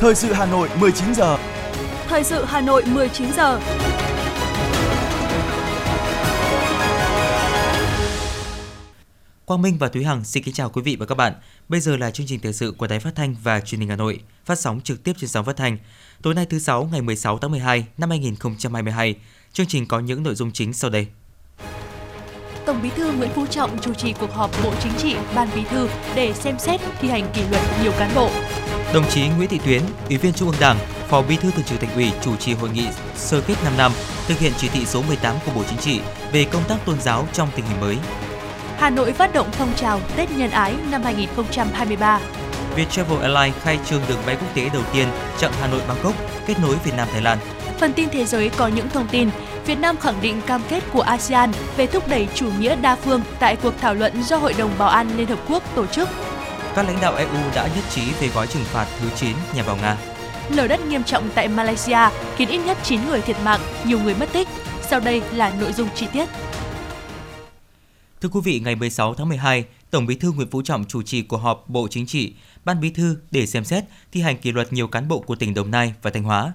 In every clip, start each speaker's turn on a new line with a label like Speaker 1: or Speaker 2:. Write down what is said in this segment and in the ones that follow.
Speaker 1: Thời sự Hà Nội 19 giờ.
Speaker 2: Thời sự Hà Nội 19 giờ.
Speaker 3: Quang Minh và Thúy Hằng xin kính chào quý vị và các bạn. Bây giờ là chương trình thời sự của Đài Phát thanh và Truyền hình Hà Nội, phát sóng trực tiếp trên sóng phát thanh. Tối nay thứ sáu ngày 16 tháng 12 năm 2022, chương trình có những nội dung chính sau đây.
Speaker 2: Tổng Bí thư Nguyễn Phú Trọng chủ trì cuộc họp Bộ Chính trị, Ban Bí thư để xem xét thi hành kỷ luật nhiều cán bộ.
Speaker 3: Đồng chí Nguyễn Thị Tuyến, Ủy viên Trung ương Đảng, Phó Bí thư Thường trực Thành ủy chủ trì hội nghị sơ kết 5 năm thực hiện chỉ thị số 18 của Bộ Chính trị về công tác tôn giáo trong tình hình mới.
Speaker 2: Hà Nội phát động phong trào Tết nhân ái năm 2023.
Speaker 3: Viettravel Airlines khai trương đường bay quốc tế đầu tiên chặng Hà Nội Bangkok kết nối Việt Nam Thái Lan.
Speaker 2: Phần tin thế giới có những thông tin Việt Nam khẳng định cam kết của ASEAN về thúc đẩy chủ nghĩa đa phương tại cuộc thảo luận do Hội đồng Bảo an Liên Hợp Quốc tổ chức.
Speaker 3: Các lãnh đạo EU đã nhất trí về gói trừng phạt thứ 9 nhằm vào Nga.
Speaker 2: Lở đất nghiêm trọng tại Malaysia khiến ít nhất 9 người thiệt mạng, nhiều người mất tích. Sau đây là nội dung chi tiết.
Speaker 3: Thưa quý vị, ngày 16 tháng 12, Tổng Bí thư Nguyễn Phú Trọng chủ trì cuộc họp Bộ Chính trị, Ban Bí thư để xem xét thi hành kỷ luật nhiều cán bộ của tỉnh Đồng Nai và Thanh Hóa.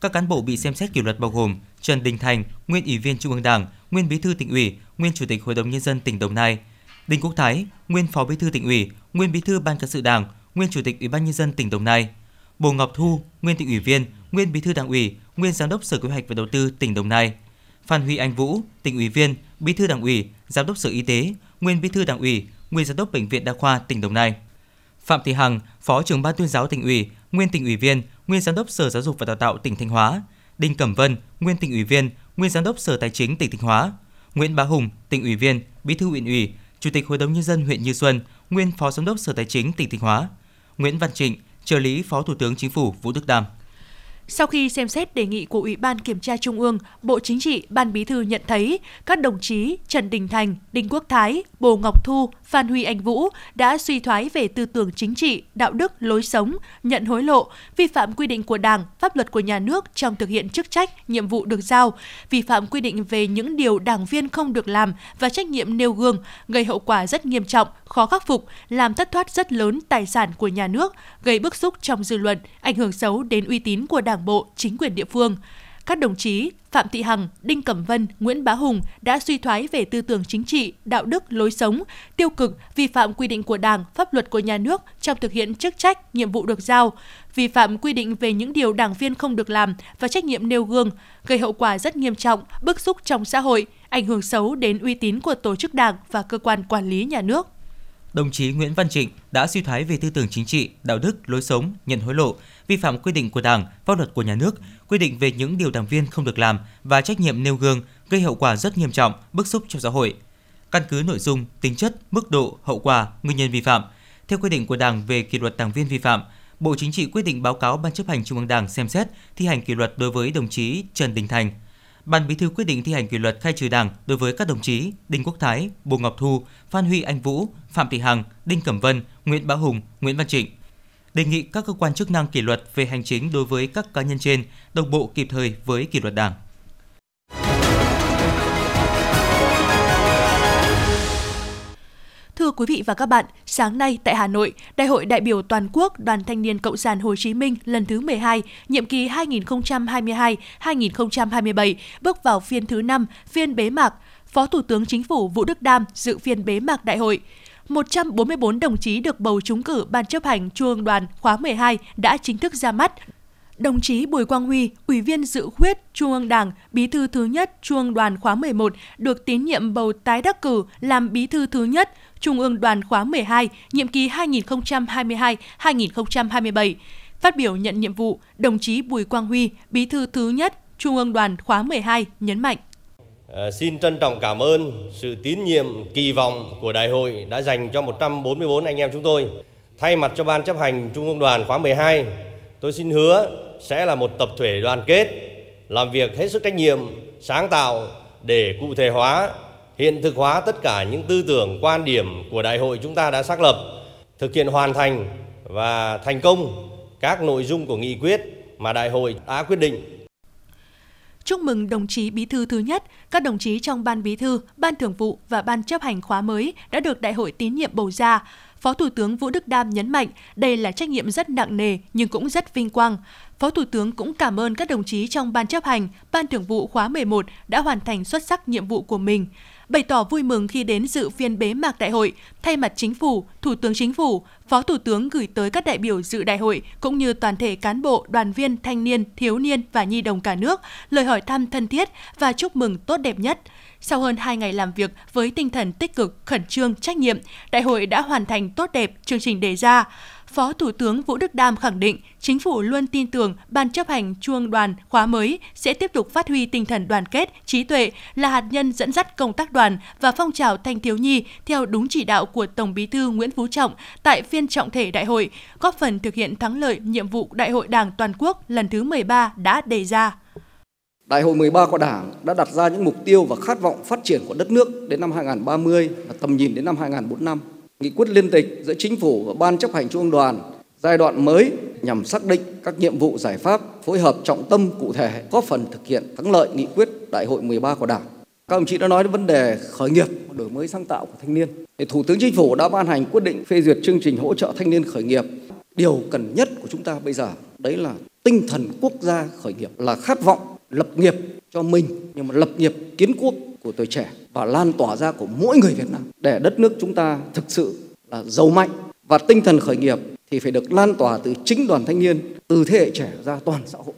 Speaker 3: Các cán bộ bị xem xét kỷ luật bao gồm Trần Đình Thành, nguyên Ủy viên Trung ương Đảng, nguyên Bí thư tỉnh ủy, nguyên Chủ tịch Hội đồng nhân dân tỉnh Đồng Nai; Đinh Quốc Thái, nguyên Phó Bí thư tỉnh ủy, nguyên Bí thư Ban cán sự Đảng, nguyên Chủ tịch Ủy ban nhân dân tỉnh Đồng Nai; Bồ Ngọc Thu, nguyên tỉnh ủy viên, nguyên Bí thư Đảng ủy, nguyên Giám đốc Sở Kế hoạch và Đầu tư tỉnh Đồng Nai; Phan Huy Anh Vũ, tỉnh ủy viên, Bí thư Đảng ủy, Giám đốc Sở Y tế, nguyên Bí thư Đảng ủy, nguyên Giám đốc Bệnh viện Đa khoa tỉnh Đồng Nai. Phạm Thị Hằng, Phó trưởng ban tuyên giáo tỉnh ủy, nguyên tỉnh ủy viên, nguyên Giám đốc Sở Giáo dục và Đào tạo tỉnh Thanh Hóa. Đinh Cẩm Vân, nguyên tỉnh ủy viên, nguyên Giám đốc Sở Tài chính tỉnh Thanh Hóa. Nguyễn Bá Hùng, tỉnh ủy viên, Bí thư huyện ủy, Chủ tịch Hội đồng nhân dân huyện Như Xuân, nguyên Phó Giám đốc Sở Tài chính tỉnh Thanh Hóa. Nguyễn Văn Trịnh, trợ lý Phó Thủ tướng Chính phủ Vũ Đức Đam.
Speaker 2: Sau khi xem xét đề nghị của Ủy ban Kiểm tra Trung ương, Bộ Chính trị, Ban Bí thư nhận thấy các đồng chí Trần Đình Thành, Đinh Quốc Thái, Bồ Ngọc Thu, Phan Huy Anh Vũ đã suy thoái về tư tưởng chính trị, đạo đức, lối sống, nhận hối lộ, vi phạm quy định của Đảng, pháp luật của nhà nước trong thực hiện chức trách, nhiệm vụ được giao, vi phạm quy định về những điều đảng viên không được làm và trách nhiệm nêu gương, gây hậu quả rất nghiêm trọng, khó khắc phục, làm thất thoát rất lớn tài sản của nhà nước, gây bức xúc trong dư luận, ảnh hưởng xấu đến uy tín của Đảng bộ, chính quyền địa phương. Các đồng chí Phạm Thị Hằng, Đinh Cẩm Vân, Nguyễn Bá Hùng đã suy thoái về tư tưởng chính trị, đạo đức, lối sống, tiêu cực, vi phạm quy định của Đảng, pháp luật của nhà nước trong thực hiện chức trách, nhiệm vụ được giao, vi phạm quy định về những điều đảng viên không được làm và trách nhiệm nêu gương, gây hậu quả rất nghiêm trọng, bức xúc trong xã hội, ảnh hưởng xấu đến uy tín của tổ chức đảng và cơ quan quản lý nhà nước.
Speaker 3: Đồng chí Nguyễn Văn Trịnh đã suy thoái về tư tưởng chính trị, đạo đức, lối sống, nhận hối lộ, vi phạm quy định của Đảng, pháp luật của nhà nước, quy định về những điều đảng viên không được làm và trách nhiệm nêu gương gây hậu quả rất nghiêm trọng, bức xúc trong xã hội. Căn cứ nội dung, tính chất, mức độ, hậu quả, nguyên nhân vi phạm, theo quy định của Đảng về kỷ luật đảng viên vi phạm, Bộ Chính trị quyết định báo cáo Ban chấp hành Trung ương Đảng xem xét thi hành kỷ luật đối với đồng chí Trần Đình Thành, Ban Bí thư quyết định thi hành kỷ luật khai trừ Đảng đối với các đồng chí Đinh Quốc Thái, Bồ Ngọc Thu, Phan Huy Anh Vũ, Phạm Thị Hằng, Đinh Cẩm Vân, Nguyễn Bá Hùng, Nguyễn Văn Trịnh. Đề nghị các cơ quan chức năng kỷ luật về hành chính đối với các cá nhân trên đồng bộ kịp thời với kỷ luật Đảng.
Speaker 2: Thưa quý vị và các bạn, sáng nay tại Hà Nội, Đại hội đại biểu toàn quốc Đoàn Thanh niên Cộng sản Hồ Chí Minh lần thứ 12, nhiệm kỳ 2022-2027 bước vào phiên thứ 5, phiên bế mạc. Phó Thủ tướng Chính phủ Vũ Đức Đam dự phiên bế mạc đại hội. 144 đồng chí được bầu trúng cử Ban chấp hành Trung ương đoàn khóa 12 đã chính thức ra mắt, Đồng chí Bùi Quang Huy, Ủy viên dự khuyết Trung ương Đảng, Bí thư thứ nhất Trung ương đoàn khóa 11, được tín nhiệm bầu tái đắc cử làm Bí thư thứ nhất Trung ương đoàn khóa 12, nhiệm kỳ 2022-2027. Phát biểu nhận nhiệm vụ, đồng chí Bùi Quang Huy, Bí thư thứ nhất Trung ương đoàn khóa 12 nhấn mạnh.
Speaker 4: À, xin trân trọng cảm ơn sự tín nhiệm, kỳ vọng của đại hội đã dành cho 144 anh em chúng tôi. Thay mặt cho Ban chấp hành Trung ương đoàn khóa 12, tôi xin hứa sẽ là một tập thể đoàn kết, làm việc hết sức trách nhiệm, sáng tạo để cụ thể hóa, hiện thực hóa tất cả những tư tưởng, quan điểm của đại hội chúng ta đã xác lập, thực hiện hoàn thành và thành công các nội dung của nghị quyết mà đại hội đã quyết định
Speaker 2: chúc mừng đồng chí Bí thư thứ nhất, các đồng chí trong Ban Bí thư, Ban Thường vụ và Ban chấp hành khóa mới đã được Đại hội tín nhiệm bầu ra. Phó Thủ tướng Vũ Đức Đam nhấn mạnh đây là trách nhiệm rất nặng nề nhưng cũng rất vinh quang. Phó Thủ tướng cũng cảm ơn các đồng chí trong Ban chấp hành, Ban Thường vụ khóa 11 đã hoàn thành xuất sắc nhiệm vụ của mình bày tỏ vui mừng khi đến dự phiên bế mạc đại hội, thay mặt chính phủ, Thủ tướng Chính phủ, Phó Thủ tướng gửi tới các đại biểu dự đại hội cũng như toàn thể cán bộ, đoàn viên, thanh niên, thiếu niên và nhi đồng cả nước lời hỏi thăm thân thiết và chúc mừng tốt đẹp nhất. Sau hơn 2 ngày làm việc với tinh thần tích cực, khẩn trương, trách nhiệm, đại hội đã hoàn thành tốt đẹp chương trình đề ra. Phó Thủ tướng Vũ Đức Đam khẳng định chính phủ luôn tin tưởng Ban chấp hành Trung đoàn khóa mới sẽ tiếp tục phát huy tinh thần đoàn kết, trí tuệ là hạt nhân dẫn dắt công tác đoàn và phong trào thanh thiếu nhi theo đúng chỉ đạo của Tổng Bí thư Nguyễn Phú Trọng tại phiên trọng thể đại hội, góp phần thực hiện thắng lợi nhiệm vụ Đại hội Đảng toàn quốc lần thứ 13 đã đề ra.
Speaker 5: Đại hội 13 của Đảng đã đặt ra những mục tiêu và khát vọng phát triển của đất nước đến năm 2030 và tầm nhìn đến năm 2045 nghị quyết liên tịch giữa chính phủ và ban chấp hành trung ương đoàn giai đoạn mới nhằm xác định các nhiệm vụ giải pháp phối hợp trọng tâm cụ thể góp phần thực hiện thắng lợi nghị quyết đại hội 13 của Đảng. Các đồng chí đã nói đến vấn đề khởi nghiệp, đổi mới sáng tạo của thanh niên. Thì Thủ tướng Chính phủ đã ban hành quyết định phê duyệt chương trình hỗ trợ thanh niên khởi nghiệp. Điều cần nhất của chúng ta bây giờ đấy là tinh thần quốc gia khởi nghiệp là khát vọng lập nghiệp cho mình nhưng mà lập nghiệp kiến quốc của tuổi trẻ và lan tỏa ra của mỗi người Việt Nam để đất nước chúng ta thực sự là giàu mạnh và tinh thần khởi nghiệp thì phải được lan tỏa từ chính đoàn thanh niên, từ thế hệ trẻ ra toàn xã hội.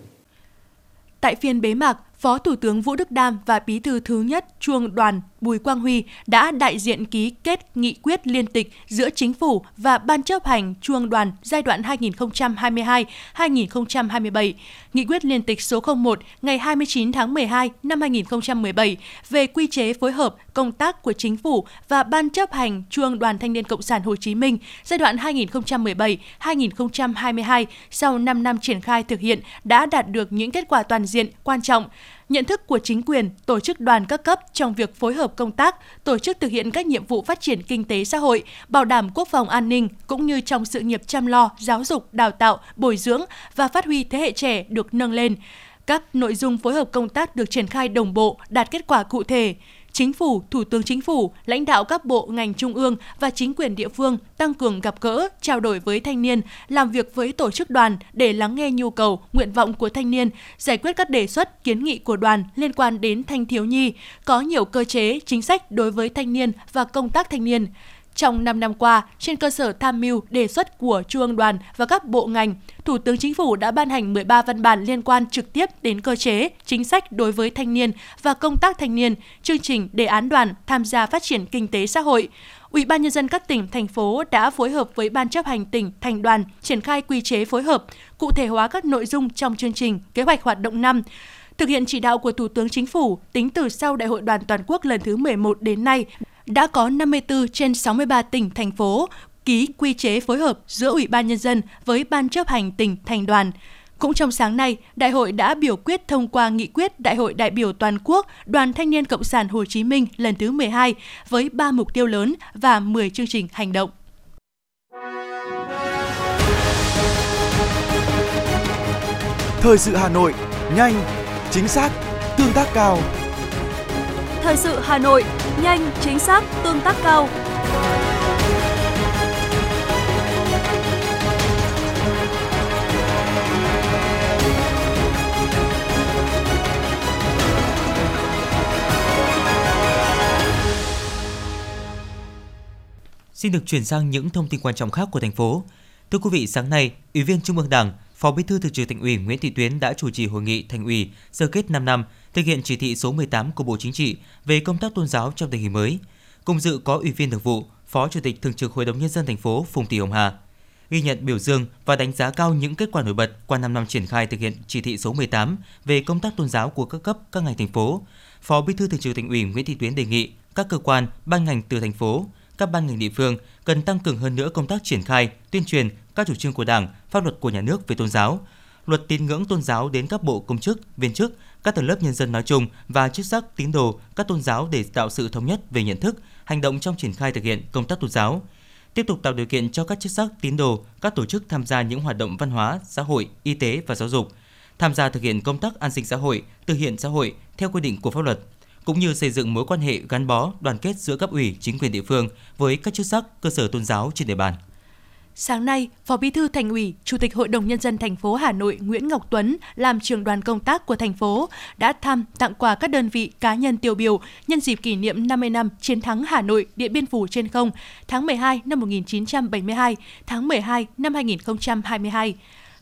Speaker 2: Tại phiên bế mạc, Phó Thủ tướng Vũ Đức Đam và Bí thư thứ nhất Chuông đoàn Bùi Quang Huy đã đại diện ký kết nghị quyết liên tịch giữa Chính phủ và Ban chấp hành Chuông đoàn giai đoạn 2022-2027. Nghị quyết liên tịch số 01 ngày 29 tháng 12 năm 2017 về quy chế phối hợp công tác của Chính phủ và Ban chấp hành Chuông đoàn Thanh niên Cộng sản Hồ Chí Minh giai đoạn 2017-2022 sau 5 năm triển khai thực hiện đã đạt được những kết quả toàn diện, quan trọng nhận thức của chính quyền, tổ chức đoàn các cấp trong việc phối hợp công tác, tổ chức thực hiện các nhiệm vụ phát triển kinh tế xã hội, bảo đảm quốc phòng an ninh cũng như trong sự nghiệp chăm lo, giáo dục, đào tạo, bồi dưỡng và phát huy thế hệ trẻ được nâng lên. Các nội dung phối hợp công tác được triển khai đồng bộ, đạt kết quả cụ thể. Chính phủ, Thủ tướng Chính phủ, lãnh đạo các bộ ngành trung ương và chính quyền địa phương tăng cường gặp gỡ, trao đổi với thanh niên, làm việc với tổ chức đoàn để lắng nghe nhu cầu, nguyện vọng của thanh niên, giải quyết các đề xuất, kiến nghị của đoàn liên quan đến thanh thiếu nhi, có nhiều cơ chế, chính sách đối với thanh niên và công tác thanh niên. Trong 5 năm qua, trên cơ sở tham mưu đề xuất của Trung ương đoàn và các bộ ngành, Thủ tướng Chính phủ đã ban hành 13 văn bản liên quan trực tiếp đến cơ chế, chính sách đối với thanh niên và công tác thanh niên, chương trình đề án đoàn tham gia phát triển kinh tế xã hội. Ủy ban nhân dân các tỉnh thành phố đã phối hợp với ban chấp hành tỉnh thành đoàn triển khai quy chế phối hợp, cụ thể hóa các nội dung trong chương trình kế hoạch hoạt động năm Thực hiện chỉ đạo của Thủ tướng Chính phủ, tính từ sau Đại hội đoàn toàn quốc lần thứ 11 đến nay, đã có 54 trên 63 tỉnh, thành phố ký quy chế phối hợp giữa Ủy ban Nhân dân với Ban chấp hành tỉnh, thành đoàn. Cũng trong sáng nay, Đại hội đã biểu quyết thông qua nghị quyết Đại hội đại biểu toàn quốc Đoàn Thanh niên Cộng sản Hồ Chí Minh lần thứ 12 với 3 mục tiêu lớn và 10 chương trình hành động.
Speaker 1: Thời sự Hà Nội, nhanh, chính xác, tương tác cao.
Speaker 6: Thời sự Hà Nội, nhanh, chính xác, tương tác cao.
Speaker 3: Xin được chuyển sang những thông tin quan trọng khác của thành phố. Thưa quý vị, sáng nay, Ủy viên Trung ương Đảng, Phó Bí thư Thường trực Thành ủy Nguyễn Thị Tuyến đã chủ trì hội nghị Thành ủy sơ kết 5 năm thực hiện chỉ thị số 18 của Bộ Chính trị về công tác tôn giáo trong tình hình mới. Cùng dự có Ủy viên Thường vụ, Phó Chủ tịch Thường trực Hội đồng nhân dân thành phố Phùng Thị Hồng Hà. Ghi nhận biểu dương và đánh giá cao những kết quả nổi bật qua 5 năm triển khai thực hiện chỉ thị số 18 về công tác tôn giáo của các cấp các ngành thành phố. Phó Bí thư Thường trực Thành ủy Nguyễn Thị Tuyến đề nghị các cơ quan, ban ngành từ thành phố, các ban ngành địa phương cần tăng cường hơn nữa công tác triển khai, tuyên truyền các chủ trương của Đảng, pháp luật của nhà nước về tôn giáo, luật tín ngưỡng tôn giáo đến các bộ công chức, viên chức, các tầng lớp nhân dân nói chung và chức sắc tín đồ các tôn giáo để tạo sự thống nhất về nhận thức, hành động trong triển khai thực hiện công tác tôn giáo. Tiếp tục tạo điều kiện cho các chức sắc tín đồ, các tổ chức tham gia những hoạt động văn hóa, xã hội, y tế và giáo dục, tham gia thực hiện công tác an sinh xã hội, từ hiện xã hội theo quy định của pháp luật, cũng như xây dựng mối quan hệ gắn bó, đoàn kết giữa cấp ủy, chính quyền địa phương với các chức sắc, cơ sở tôn giáo trên địa bàn.
Speaker 2: Sáng nay, Phó Bí thư Thành ủy, Chủ tịch Hội đồng nhân dân thành phố Hà Nội Nguyễn Ngọc Tuấn làm trưởng đoàn công tác của thành phố đã thăm tặng quà các đơn vị cá nhân tiêu biểu nhân dịp kỷ niệm 50 năm chiến thắng Hà Nội Điện Biên Phủ trên không tháng 12 năm 1972, tháng 12 năm 2022.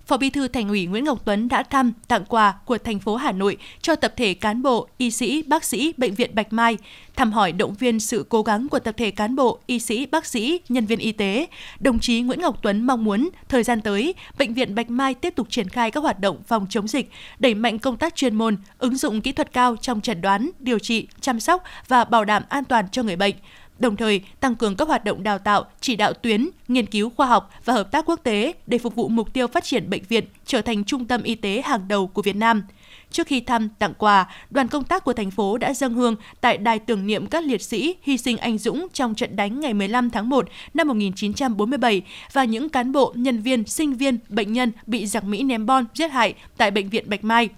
Speaker 2: Phó Bí thư Thành ủy Nguyễn Ngọc Tuấn đã thăm, tặng quà của thành phố Hà Nội cho tập thể cán bộ, y sĩ, bác sĩ bệnh viện Bạch Mai, thăm hỏi động viên sự cố gắng của tập thể cán bộ, y sĩ, bác sĩ, nhân viên y tế. Đồng chí Nguyễn Ngọc Tuấn mong muốn thời gian tới, bệnh viện Bạch Mai tiếp tục triển khai các hoạt động phòng chống dịch, đẩy mạnh công tác chuyên môn, ứng dụng kỹ thuật cao trong chẩn đoán, điều trị, chăm sóc và bảo đảm an toàn cho người bệnh đồng thời tăng cường các hoạt động đào tạo, chỉ đạo tuyến, nghiên cứu khoa học và hợp tác quốc tế để phục vụ mục tiêu phát triển bệnh viện trở thành trung tâm y tế hàng đầu của Việt Nam. Trước khi thăm tặng quà, đoàn công tác của thành phố đã dâng hương tại đài tưởng niệm các liệt sĩ hy sinh anh dũng trong trận đánh ngày 15 tháng 1 năm 1947 và những cán bộ, nhân viên, sinh viên, bệnh nhân bị giặc Mỹ ném bom giết hại tại bệnh viện Bạch Mai.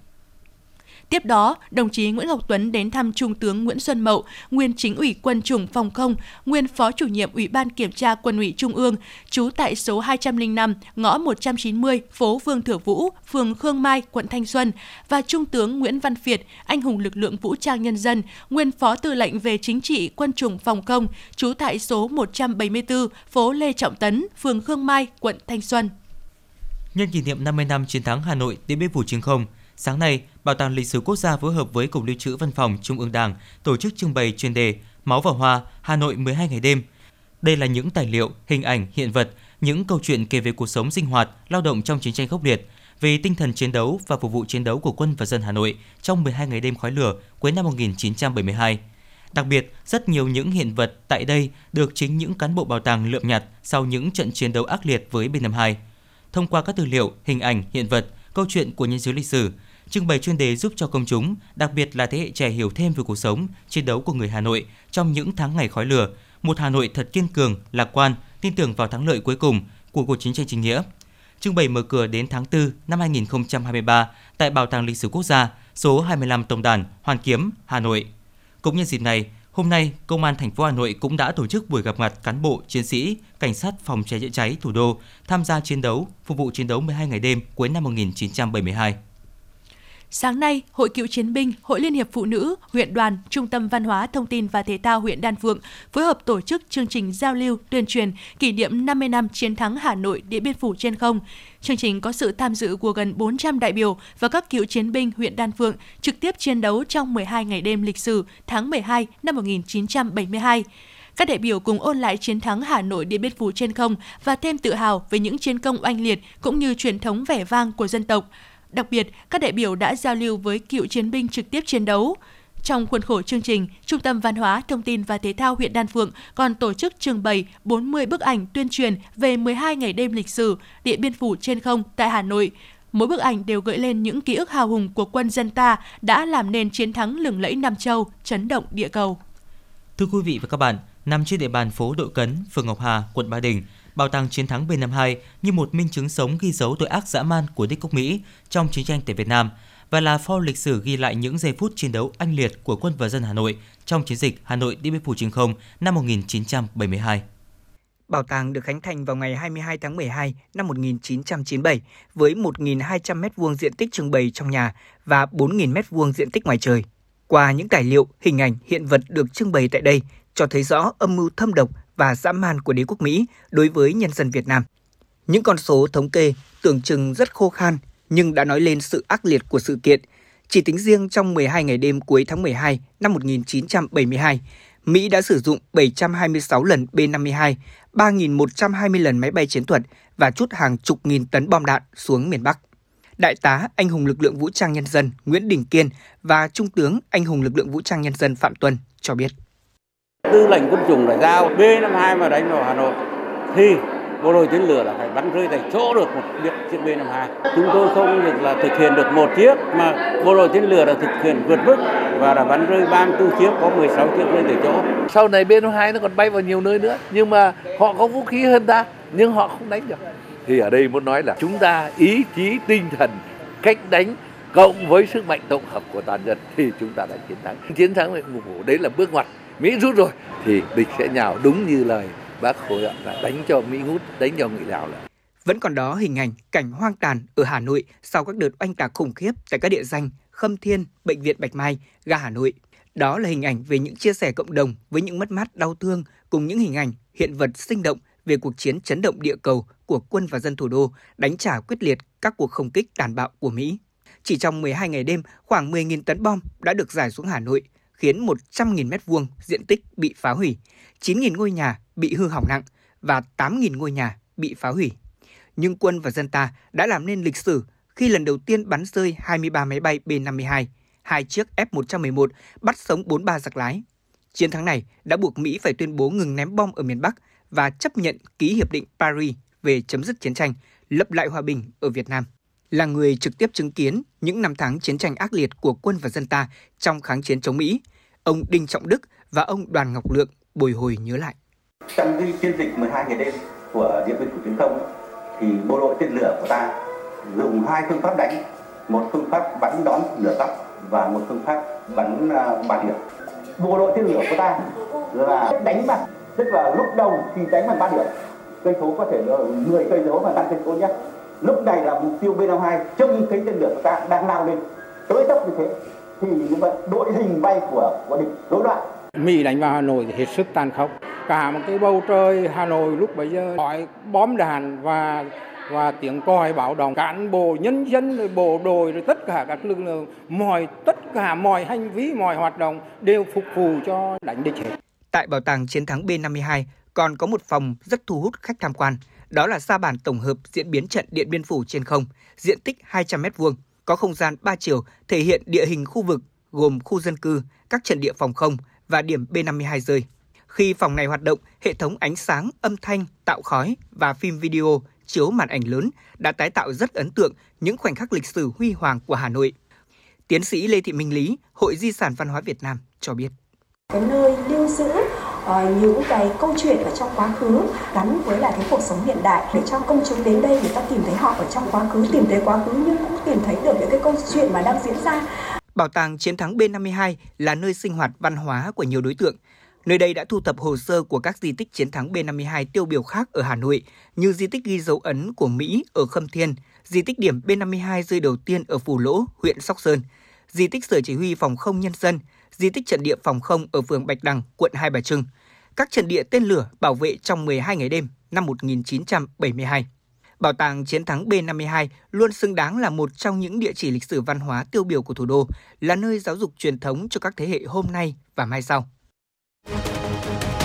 Speaker 2: Tiếp đó, đồng chí Nguyễn Ngọc Tuấn đến thăm Trung tướng Nguyễn Xuân Mậu, nguyên chính ủy quân chủng phòng không, nguyên phó chủ nhiệm Ủy ban Kiểm tra Quân ủy Trung ương, trú tại số 205, ngõ 190, phố Vương Thừa Vũ, phường Khương Mai, quận Thanh Xuân, và Trung tướng Nguyễn Văn Việt, anh hùng lực lượng vũ trang nhân dân, nguyên phó tư lệnh về chính trị quân chủng phòng không, trú tại số 174, phố Lê Trọng Tấn, phường Khương Mai, quận Thanh Xuân.
Speaker 3: Nhân kỷ niệm 50 năm chiến thắng Hà Nội Điện Biên Phủ trên không, Sáng nay, Bảo tàng Lịch sử Quốc gia phối hợp với Cục Lưu trữ Văn phòng Trung ương Đảng tổ chức trưng bày chuyên đề Máu và Hoa, Hà Nội 12 ngày đêm. Đây là những tài liệu, hình ảnh, hiện vật, những câu chuyện kể về cuộc sống sinh hoạt, lao động trong chiến tranh khốc liệt, về tinh thần chiến đấu và phục vụ chiến đấu của quân và dân Hà Nội trong 12 ngày đêm khói lửa cuối năm 1972. Đặc biệt, rất nhiều những hiện vật tại đây được chính những cán bộ bảo tàng lượm nhặt sau những trận chiến đấu ác liệt với B-52. Thông qua các tư liệu, hình ảnh, hiện vật, câu chuyện của nhân chứng lịch sử, Trưng bày chuyên đề giúp cho công chúng, đặc biệt là thế hệ trẻ hiểu thêm về cuộc sống, chiến đấu của người Hà Nội trong những tháng ngày khói lửa, một Hà Nội thật kiên cường, lạc quan, tin tưởng vào thắng lợi cuối cùng của cuộc chiến tranh chính nghĩa. Trưng bày mở cửa đến tháng 4 năm 2023 tại Bảo tàng Lịch sử Quốc gia, số 25 Tổng đàn, Hoàn Kiếm, Hà Nội. Cũng nhân dịp này, hôm nay Công an thành phố Hà Nội cũng đã tổ chức buổi gặp mặt cán bộ, chiến sĩ, cảnh sát phòng cháy chữa cháy thủ đô tham gia chiến đấu, phục vụ chiến đấu 12 ngày đêm cuối năm 1972.
Speaker 2: Sáng nay, Hội Cựu Chiến binh, Hội Liên hiệp Phụ nữ, huyện đoàn, Trung tâm Văn hóa, Thông tin và Thể thao huyện Đan Phượng phối hợp tổ chức chương trình giao lưu tuyên truyền kỷ niệm 50 năm chiến thắng Hà Nội Điện Biên Phủ trên không. Chương trình có sự tham dự của gần 400 đại biểu và các cựu chiến binh huyện Đan Phượng trực tiếp chiến đấu trong 12 ngày đêm lịch sử tháng 12 năm 1972. Các đại biểu cùng ôn lại chiến thắng Hà Nội Điện Biên Phủ trên không và thêm tự hào về những chiến công oanh liệt cũng như truyền thống vẻ vang của dân tộc. Đặc biệt, các đại biểu đã giao lưu với cựu chiến binh trực tiếp chiến đấu. Trong khuôn khổ chương trình, Trung tâm Văn hóa, Thông tin và Thể thao huyện Đan Phượng còn tổ chức trưng bày 40 bức ảnh tuyên truyền về 12 ngày đêm lịch sử Điện Biên Phủ trên không tại Hà Nội. Mỗi bức ảnh đều gợi lên những ký ức hào hùng của quân dân ta đã làm nên chiến thắng lừng lẫy Nam Châu, chấn động địa cầu.
Speaker 3: Thưa quý vị và các bạn, nằm trên địa bàn phố Đội Cấn, phường Ngọc Hà, quận Ba Đình, Bảo tàng chiến thắng B52 như một minh chứng sống ghi dấu tội ác dã man của đế quốc Mỹ trong chiến tranh tại Việt Nam và là pho lịch sử ghi lại những giây phút chiến đấu anh liệt của quân và dân Hà Nội trong chiến dịch Hà Nội Điện Biên Phủ trên không năm 1972.
Speaker 7: Bảo tàng được khánh thành vào ngày 22 tháng 12 năm 1997 với 1.200 m2 diện tích trưng bày trong nhà và 4.000 m2 diện tích ngoài trời. Qua những tài liệu, hình ảnh, hiện vật được trưng bày tại đây cho thấy rõ âm mưu thâm độc và dã man của đế quốc Mỹ đối với nhân dân Việt Nam. Những con số thống kê tưởng chừng rất khô khan nhưng đã nói lên sự ác liệt của sự kiện. Chỉ tính riêng trong 12 ngày đêm cuối tháng 12 năm 1972, Mỹ đã sử dụng 726 lần B-52, 3.120 lần máy bay chiến thuật và chút hàng chục nghìn tấn bom đạn xuống miền Bắc. Đại tá Anh hùng lực lượng vũ trang nhân dân Nguyễn Đình Kiên và Trung tướng Anh hùng lực lượng vũ trang nhân dân Phạm Tuân cho biết.
Speaker 8: Tư lệnh quân chủng đã giao B-52 mà đánh vào Hà Nội thì bộ đội tên lửa là phải bắn rơi tại chỗ được một chiếc B-52. Chúng tôi không được là thực hiện được một chiếc mà bộ đội tên lửa đã thực hiện vượt mức và đã bắn rơi 34 chiếc, có 16 chiếc rơi tại chỗ.
Speaker 9: Sau này B-52 nó còn bay vào nhiều nơi nữa, nhưng mà họ có vũ khí hơn ta, nhưng họ không đánh được. Thì ở đây muốn nói là chúng ta ý chí tinh thần cách đánh cộng với sức mạnh tổng hợp của toàn dân thì chúng ta đã chiến thắng chiến thắng điện biên phủ đấy là bước ngoặt mỹ rút rồi thì địch sẽ nhào đúng như lời bác hồ dặn là đánh cho mỹ rút đánh cho mỹ lào là
Speaker 7: vẫn còn đó hình ảnh cảnh hoang tàn ở Hà Nội sau các đợt oanh tạc khủng khiếp tại các địa danh Khâm Thiên, Bệnh viện Bạch Mai, ga Hà Nội. Đó là hình ảnh về những chia sẻ cộng đồng với những mất mát đau thương cùng những hình ảnh hiện vật sinh động về cuộc chiến chấn động địa cầu của quân và dân thủ đô đánh trả quyết liệt các cuộc không kích tàn bạo của Mỹ. Chỉ trong 12 ngày đêm, khoảng 10.000 tấn bom đã được giải xuống Hà Nội, khiến 100.000 m2 diện tích bị phá hủy, 9.000 ngôi nhà bị hư hỏng nặng và 8.000 ngôi nhà bị phá hủy. Nhưng quân và dân ta đã làm nên lịch sử khi lần đầu tiên bắn rơi 23 máy bay B-52, hai chiếc F-111 bắt sống 43 giặc lái. Chiến thắng này đã buộc Mỹ phải tuyên bố ngừng ném bom ở miền Bắc và chấp nhận ký hiệp định Paris về chấm dứt chiến tranh, lập lại hòa bình ở Việt Nam. Là người trực tiếp chứng kiến những năm tháng chiến tranh ác liệt của quân và dân ta trong kháng chiến chống Mỹ, ông Đinh Trọng Đức và ông Đoàn Ngọc Lượng bồi hồi nhớ lại.
Speaker 10: Trong cái chiến dịch 12 ngày đêm của Điện biên phủ chiến công thì bộ đội tên lửa của ta dùng hai phương pháp đánh, một phương pháp bắn đón lửa góc và một phương pháp bắn à, bắn điểm. Bộ đội tên lửa của ta là đánh bằng tức là lúc đầu thì đánh bằng ba điểm cây số có thể là 10 cây số mà tăng cây số nhé lúc này là mục tiêu B52 trông thấy tên lửa của ta đang lao lên. Tới tốc như thế thì như vậy đội hình bay của của địch rối loạn.
Speaker 11: Mỹ đánh vào Hà Nội thì hết sức tàn khốc. Cả một cái bầu trời Hà Nội lúc bấy giờ hỏi bom đạn và và tiếng còi báo động. Cán bộ nhân dân rồi bộ đội rồi tất cả các lực lượng mọi tất cả mọi hành vi mọi hoạt động đều phục vụ cho đánh địch hết.
Speaker 7: Tại Bảo tàng Chiến thắng B52 còn có một phòng rất thu hút khách tham quan. Đó là sa bàn tổng hợp diễn biến trận Điện Biên Phủ trên không, diện tích 200 m2, có không gian 3 chiều thể hiện địa hình khu vực gồm khu dân cư, các trận địa phòng không và điểm B52 rơi. Khi phòng này hoạt động, hệ thống ánh sáng, âm thanh, tạo khói và phim video chiếu màn ảnh lớn đã tái tạo rất ấn tượng những khoảnh khắc lịch sử huy hoàng của Hà Nội. Tiến sĩ Lê Thị Minh Lý, Hội Di sản Văn hóa Việt Nam cho biết
Speaker 12: cái nơi lưu giữ Ờ, những cái câu chuyện ở trong quá khứ gắn với lại cái cuộc sống hiện đại để cho công chúng đến đây người ta tìm thấy họ ở trong quá khứ tìm thấy quá khứ nhưng cũng tìm thấy được những cái câu chuyện mà đang diễn ra
Speaker 7: Bảo tàng Chiến thắng B52 là nơi sinh hoạt văn hóa của nhiều đối tượng. Nơi đây đã thu thập hồ sơ của các di tích chiến thắng B52 tiêu biểu khác ở Hà Nội như di tích ghi dấu ấn của Mỹ ở Khâm Thiên, di tích điểm B52 rơi đầu tiên ở phù Lỗ, huyện Sóc Sơn, di tích sở chỉ huy phòng không nhân dân, di tích trận địa phòng không ở phường Bạch Đằng, quận Hai Bà Trưng, các trận địa tên lửa bảo vệ trong 12 ngày đêm năm 1972. Bảo tàng Chiến thắng B52 luôn xứng đáng là một trong những địa chỉ lịch sử văn hóa tiêu biểu của thủ đô, là nơi giáo dục truyền thống cho các thế hệ hôm nay và mai sau.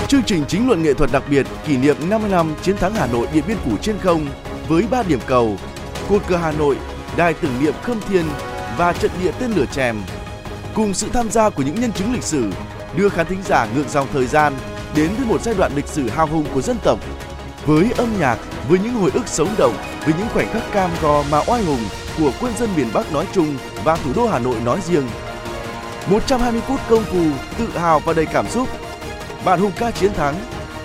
Speaker 1: Chương trình chính luận nghệ thuật đặc biệt kỷ niệm 50 năm chiến thắng Hà Nội Điện Biên Phủ trên không với 3 điểm cầu, cột cờ Hà Nội, đài tưởng niệm Khâm Thiên và trận địa tên lửa chèm cùng sự tham gia của những nhân chứng lịch sử đưa khán thính giả ngược dòng thời gian đến với một giai đoạn lịch sử hào hùng của dân tộc với âm nhạc với những hồi ức sống động với những khoảnh khắc cam go mà oai hùng của quân dân miền Bắc nói chung và thủ đô Hà Nội nói riêng 120 phút công phu tự hào và đầy cảm xúc bản hùng ca chiến thắng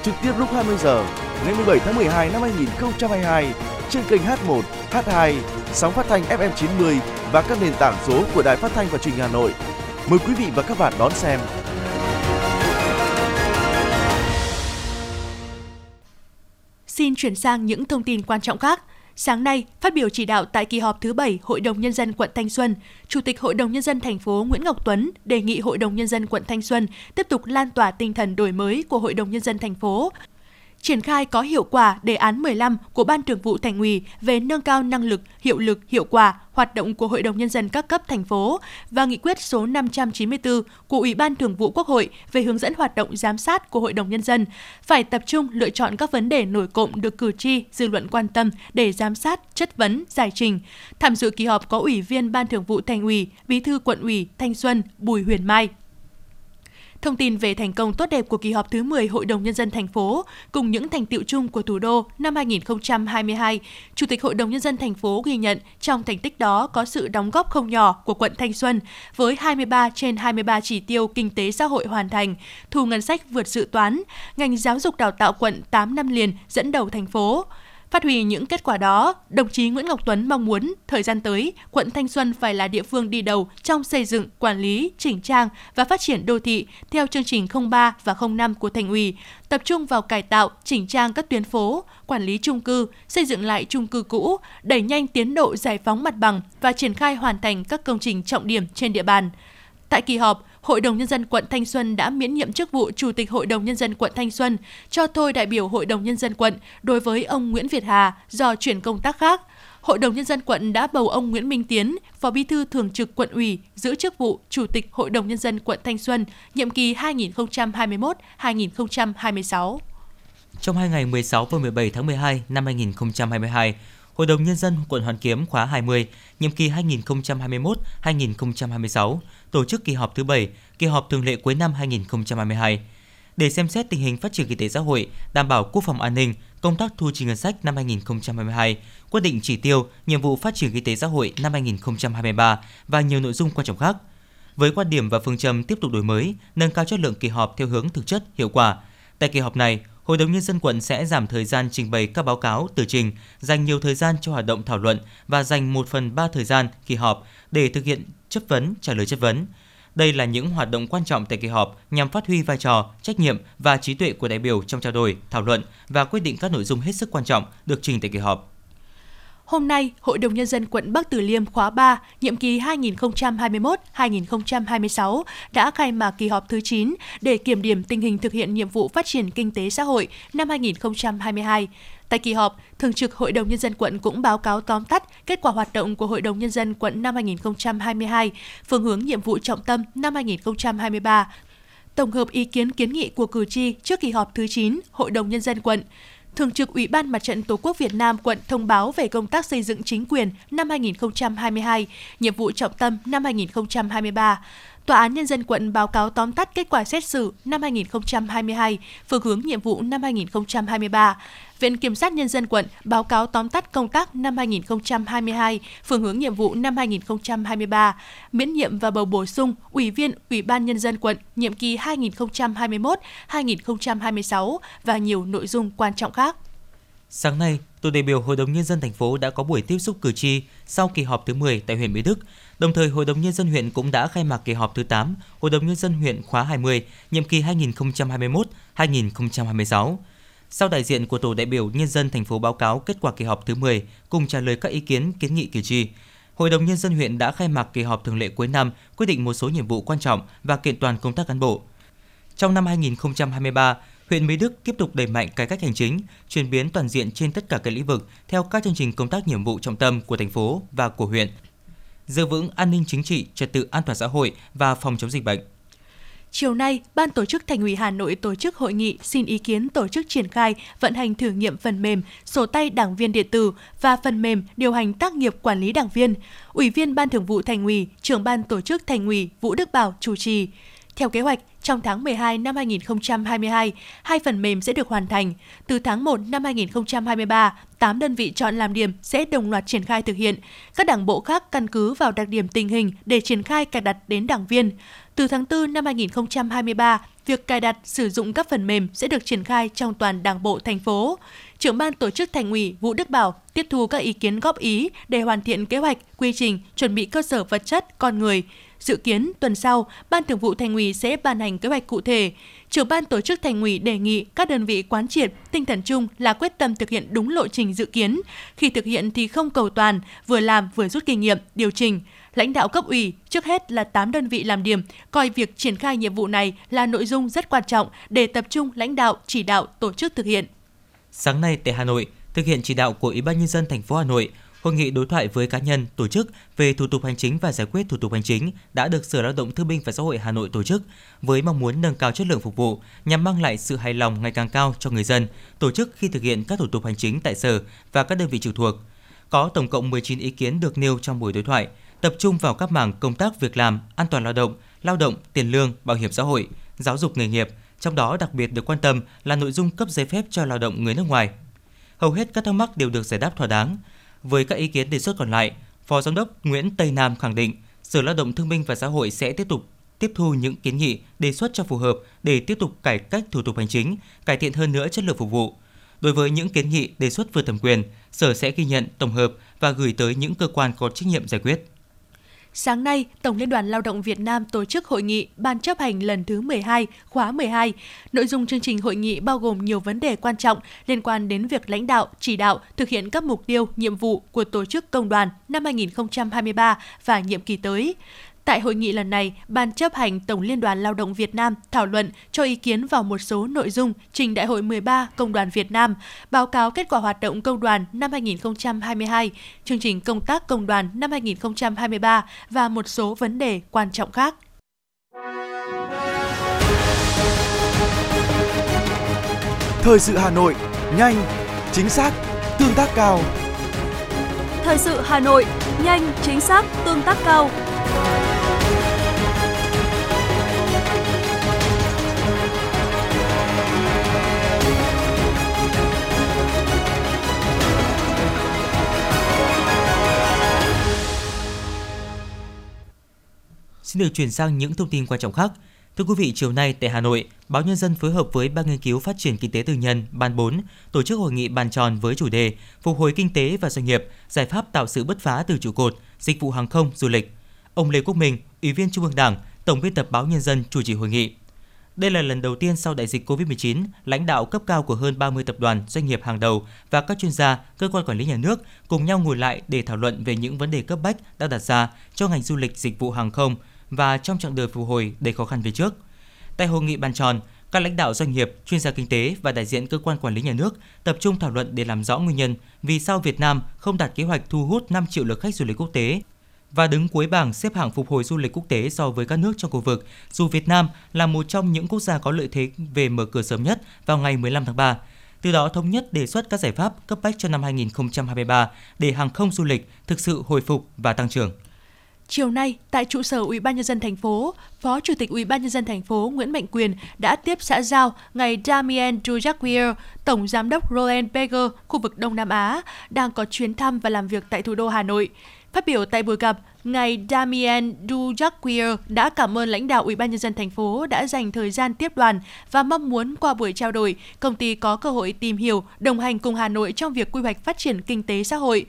Speaker 1: trực tiếp lúc 20 giờ ngày 17 tháng 12 năm 2022 trên kênh H1, H2, sóng phát thanh FM 90 và các nền tảng số của Đài Phát thanh và Truyền hình Hà Nội. Mời quý vị và các bạn đón xem.
Speaker 2: Xin chuyển sang những thông tin quan trọng khác. Sáng nay, phát biểu chỉ đạo tại kỳ họp thứ 7 Hội đồng Nhân dân quận Thanh Xuân, Chủ tịch Hội đồng Nhân dân thành phố Nguyễn Ngọc Tuấn đề nghị Hội đồng Nhân dân quận Thanh Xuân tiếp tục lan tỏa tinh thần đổi mới của Hội đồng Nhân dân thành phố, triển khai có hiệu quả đề án 15 của Ban Thường vụ Thành ủy về nâng cao năng lực, hiệu lực, hiệu quả hoạt động của Hội đồng Nhân dân các cấp thành phố và nghị quyết số 594 của Ủy ban Thường vụ Quốc hội về hướng dẫn hoạt động giám sát của Hội đồng Nhân dân, phải tập trung lựa chọn các vấn đề nổi cộng được cử tri, dư luận quan tâm để giám sát, chất vấn, giải trình. Tham dự kỳ họp có Ủy viên Ban Thường vụ Thành ủy, Bí thư Quận ủy Thanh Xuân, Bùi Huyền Mai. Thông tin về thành công tốt đẹp của kỳ họp thứ 10 Hội đồng Nhân dân thành phố cùng những thành tiệu chung của thủ đô năm 2022, Chủ tịch Hội đồng Nhân dân thành phố ghi nhận trong thành tích đó có sự đóng góp không nhỏ của quận Thanh Xuân với 23 trên 23 chỉ tiêu kinh tế xã hội hoàn thành, thu ngân sách vượt dự toán, ngành giáo dục đào tạo quận 8 năm liền dẫn đầu thành phố. Phát huy những kết quả đó, đồng chí Nguyễn Ngọc Tuấn mong muốn thời gian tới, quận Thanh Xuân phải là địa phương đi đầu trong xây dựng, quản lý, chỉnh trang và phát triển đô thị theo chương trình 03 và 05 của thành ủy, tập trung vào cải tạo, chỉnh trang các tuyến phố, quản lý chung cư, xây dựng lại chung cư cũ, đẩy nhanh tiến độ giải phóng mặt bằng và triển khai hoàn thành các công trình trọng điểm trên địa bàn. Tại kỳ họp, Hội đồng Nhân dân quận Thanh Xuân đã miễn nhiệm chức vụ Chủ tịch Hội đồng Nhân dân quận Thanh Xuân, cho thôi đại biểu Hội đồng Nhân dân quận đối với ông Nguyễn Việt Hà do chuyển công tác khác. Hội đồng Nhân dân quận đã bầu ông Nguyễn Minh Tiến, Phó Bí thư Thường trực quận ủy, giữ chức vụ Chủ tịch Hội đồng Nhân dân quận Thanh Xuân, nhiệm kỳ 2021-2026.
Speaker 3: Trong hai ngày 16 và 17 tháng 12 năm 2022, Hội đồng Nhân dân quận Hoàn Kiếm khóa 20, nhiệm kỳ 2021-2026, tổ chức kỳ họp thứ 7, kỳ họp thường lệ cuối năm 2022. Để xem xét tình hình phát triển kinh tế xã hội, đảm bảo quốc phòng an ninh, công tác thu chi ngân sách năm 2022, quyết định chỉ tiêu, nhiệm vụ phát triển kinh tế xã hội năm 2023 và nhiều nội dung quan trọng khác. Với quan điểm và phương châm tiếp tục đổi mới, nâng cao chất lượng kỳ họp theo hướng thực chất, hiệu quả. Tại kỳ họp này, Hội đồng Nhân dân quận sẽ giảm thời gian trình bày các báo cáo, tờ trình, dành nhiều thời gian cho hoạt động thảo luận và dành 1 phần 3 thời gian kỳ họp để thực hiện chất vấn, trả lời chất vấn. Đây là những hoạt động quan trọng tại kỳ họp nhằm phát huy vai trò, trách nhiệm và trí tuệ của đại biểu trong trao đổi, thảo luận và quyết định các nội dung hết sức quan trọng được trình tại kỳ họp.
Speaker 2: Hôm nay, Hội đồng Nhân dân quận Bắc Từ Liêm khóa 3, nhiệm kỳ 2021-2026 đã khai mạc kỳ họp thứ 9 để kiểm điểm tình hình thực hiện nhiệm vụ phát triển kinh tế xã hội năm 2022. Tại kỳ họp, Thường trực Hội đồng Nhân dân quận cũng báo cáo tóm tắt kết quả hoạt động của Hội đồng Nhân dân quận năm 2022, phương hướng nhiệm vụ trọng tâm năm 2023, tổng hợp ý kiến kiến nghị của cử tri trước kỳ họp thứ 9 Hội đồng Nhân dân quận, Thường trực Ủy ban Mặt trận Tổ quốc Việt Nam quận thông báo về công tác xây dựng chính quyền năm 2022, nhiệm vụ trọng tâm năm 2023. Tòa án Nhân dân quận báo cáo tóm tắt kết quả xét xử năm 2022, phương hướng nhiệm vụ năm 2023. Viện Kiểm sát Nhân dân quận báo cáo tóm tắt công tác năm 2022, phương hướng nhiệm vụ năm 2023, miễn nhiệm và bầu bổ sung Ủy viên Ủy ban Nhân dân quận nhiệm kỳ 2021-2026 và nhiều nội dung quan trọng khác.
Speaker 3: Sáng nay, tổ đại biểu Hội đồng Nhân dân thành phố đã có buổi tiếp xúc cử tri sau kỳ họp thứ 10 tại huyện Mỹ Đức. Đồng thời, Hội đồng Nhân dân huyện cũng đã khai mạc kỳ họp thứ 8 Hội đồng Nhân dân huyện khóa 20, nhiệm kỳ 2021-2026. Sau đại diện của tổ đại biểu nhân dân thành phố báo cáo kết quả kỳ họp thứ 10 cùng trả lời các ý kiến kiến nghị cử tri, Hội đồng nhân dân huyện đã khai mạc kỳ họp thường lệ cuối năm, quyết định một số nhiệm vụ quan trọng và kiện toàn công tác cán bộ. Trong năm 2023, huyện Mỹ Đức tiếp tục đẩy mạnh cải cách hành chính, chuyển biến toàn diện trên tất cả các lĩnh vực theo các chương trình công tác nhiệm vụ trọng tâm của thành phố và của huyện. Giữ vững an ninh chính trị, trật tự an toàn xã hội và phòng chống dịch bệnh.
Speaker 2: Chiều nay, Ban tổ chức Thành ủy Hà Nội tổ chức hội nghị xin ý kiến tổ chức triển khai vận hành thử nghiệm phần mềm sổ tay đảng viên điện tử và phần mềm điều hành tác nghiệp quản lý đảng viên. Ủy viên Ban Thường vụ Thành ủy, trưởng ban tổ chức Thành ủy Vũ Đức Bảo chủ trì. Theo kế hoạch, trong tháng 12 năm 2022, hai phần mềm sẽ được hoàn thành. Từ tháng 1 năm 2023, 8 đơn vị chọn làm điểm sẽ đồng loạt triển khai thực hiện. Các đảng bộ khác căn cứ vào đặc điểm tình hình để triển khai cài đặt đến đảng viên. Từ tháng 4 năm 2023, việc cài đặt sử dụng các phần mềm sẽ được triển khai trong toàn đảng bộ thành phố. Trưởng ban tổ chức thành ủy Vũ Đức Bảo tiếp thu các ý kiến góp ý để hoàn thiện kế hoạch, quy trình, chuẩn bị cơ sở vật chất, con người. Dự kiến tuần sau, Ban Thường vụ Thành ủy sẽ ban hành kế hoạch cụ thể. Trưởng ban tổ chức Thành ủy đề nghị các đơn vị quán triệt tinh thần chung là quyết tâm thực hiện đúng lộ trình dự kiến. Khi thực hiện thì không cầu toàn, vừa làm vừa rút kinh nghiệm, điều chỉnh. Lãnh đạo cấp ủy, trước hết là 8 đơn vị làm điểm, coi việc triển khai nhiệm vụ này là nội dung rất quan trọng để tập trung lãnh đạo, chỉ đạo, tổ chức thực hiện.
Speaker 3: Sáng nay tại Hà Nội, thực hiện chỉ đạo của Ủy ban nhân dân thành phố Hà Nội, Hội nghị đối thoại với cá nhân, tổ chức về thủ tục hành chính và giải quyết thủ tục hành chính đã được Sở Lao động Thương binh và Xã hội Hà Nội tổ chức với mong muốn nâng cao chất lượng phục vụ nhằm mang lại sự hài lòng ngày càng cao cho người dân, tổ chức khi thực hiện các thủ tục hành chính tại sở và các đơn vị trực thuộc. Có tổng cộng 19 ý kiến được nêu trong buổi đối thoại, tập trung vào các mảng công tác việc làm, an toàn lao động, lao động, tiền lương, bảo hiểm xã hội, giáo dục nghề nghiệp, trong đó đặc biệt được quan tâm là nội dung cấp giấy phép cho lao động người nước ngoài. Hầu hết các thắc mắc đều được giải đáp thỏa đáng. Với các ý kiến đề xuất còn lại, Phó Giám đốc Nguyễn Tây Nam khẳng định Sở Lao động Thương binh và Xã hội sẽ tiếp tục tiếp thu những kiến nghị, đề xuất cho phù hợp để tiếp tục cải cách thủ tục hành chính, cải thiện hơn nữa chất lượng phục vụ. Đối với những kiến nghị đề xuất vượt thẩm quyền, Sở sẽ ghi nhận, tổng hợp và gửi tới những cơ quan có trách nhiệm giải quyết.
Speaker 2: Sáng nay, Tổng Liên đoàn Lao động Việt Nam tổ chức hội nghị Ban chấp hành lần thứ 12, khóa 12. Nội dung chương trình hội nghị bao gồm nhiều vấn đề quan trọng liên quan đến việc lãnh đạo, chỉ đạo, thực hiện các mục tiêu, nhiệm vụ của tổ chức công đoàn năm 2023 và nhiệm kỳ tới. Tại hội nghị lần này, Ban chấp hành Tổng Liên đoàn Lao động Việt Nam thảo luận cho ý kiến vào một số nội dung trình Đại hội 13 Công đoàn Việt Nam, báo cáo kết quả hoạt động công đoàn năm 2022, chương trình công tác công đoàn năm 2023 và một số vấn đề quan trọng khác.
Speaker 1: Thời sự Hà Nội, nhanh, chính xác, tương tác cao.
Speaker 6: Thời sự Hà Nội, nhanh, chính xác, tương tác cao.
Speaker 3: Xin được chuyển sang những thông tin quan trọng khác. Thưa quý vị, chiều nay tại Hà Nội, Báo Nhân dân phối hợp với Ban nghiên cứu phát triển kinh tế tư nhân Ban 4 tổ chức hội nghị bàn tròn với chủ đề Phục hồi kinh tế và doanh nghiệp, giải pháp tạo sự bứt phá từ trụ cột, dịch vụ hàng không, du lịch. Ông Lê Quốc Minh, Ủy viên Trung ương Đảng, Tổng biên tập Báo Nhân dân chủ trì hội nghị. Đây là lần đầu tiên sau đại dịch COVID-19, lãnh đạo cấp cao của hơn 30 tập đoàn, doanh nghiệp hàng đầu và các chuyên gia, cơ quan quản lý nhà nước cùng nhau ngồi lại để thảo luận về những vấn đề cấp bách đang đặt ra cho ngành du lịch dịch vụ hàng không và trong chặng đời phục hồi đầy khó khăn về trước. Tại hội nghị bàn tròn, các lãnh đạo doanh nghiệp, chuyên gia kinh tế và đại diện cơ quan quản lý nhà nước tập trung thảo luận để làm rõ nguyên nhân vì sao Việt Nam không đạt kế hoạch thu hút 5 triệu lượt khách du lịch quốc tế và đứng cuối bảng xếp hạng phục hồi du lịch quốc tế so với các nước trong khu vực, dù Việt Nam là một trong những quốc gia có lợi thế về mở cửa sớm nhất vào ngày 15 tháng 3. Từ đó thống nhất đề xuất các giải pháp cấp bách cho năm 2023 để hàng không du lịch thực sự hồi phục và tăng trưởng.
Speaker 2: Chiều nay, tại trụ sở Ủy ban nhân dân thành phố, Phó Chủ tịch Ủy ban nhân dân thành phố Nguyễn Mạnh Quyền đã tiếp xã giao ngài Damien Dujaquier, Tổng giám đốc Roland Berger, khu vực Đông Nam Á, đang có chuyến thăm và làm việc tại thủ đô Hà Nội. Phát biểu tại buổi gặp, ngài Damien Dujaquier đã cảm ơn lãnh đạo Ủy ban nhân dân thành phố đã dành thời gian tiếp đoàn và mong muốn qua buổi trao đổi, công ty có cơ hội tìm hiểu, đồng hành cùng Hà Nội trong việc quy hoạch phát triển kinh tế xã hội.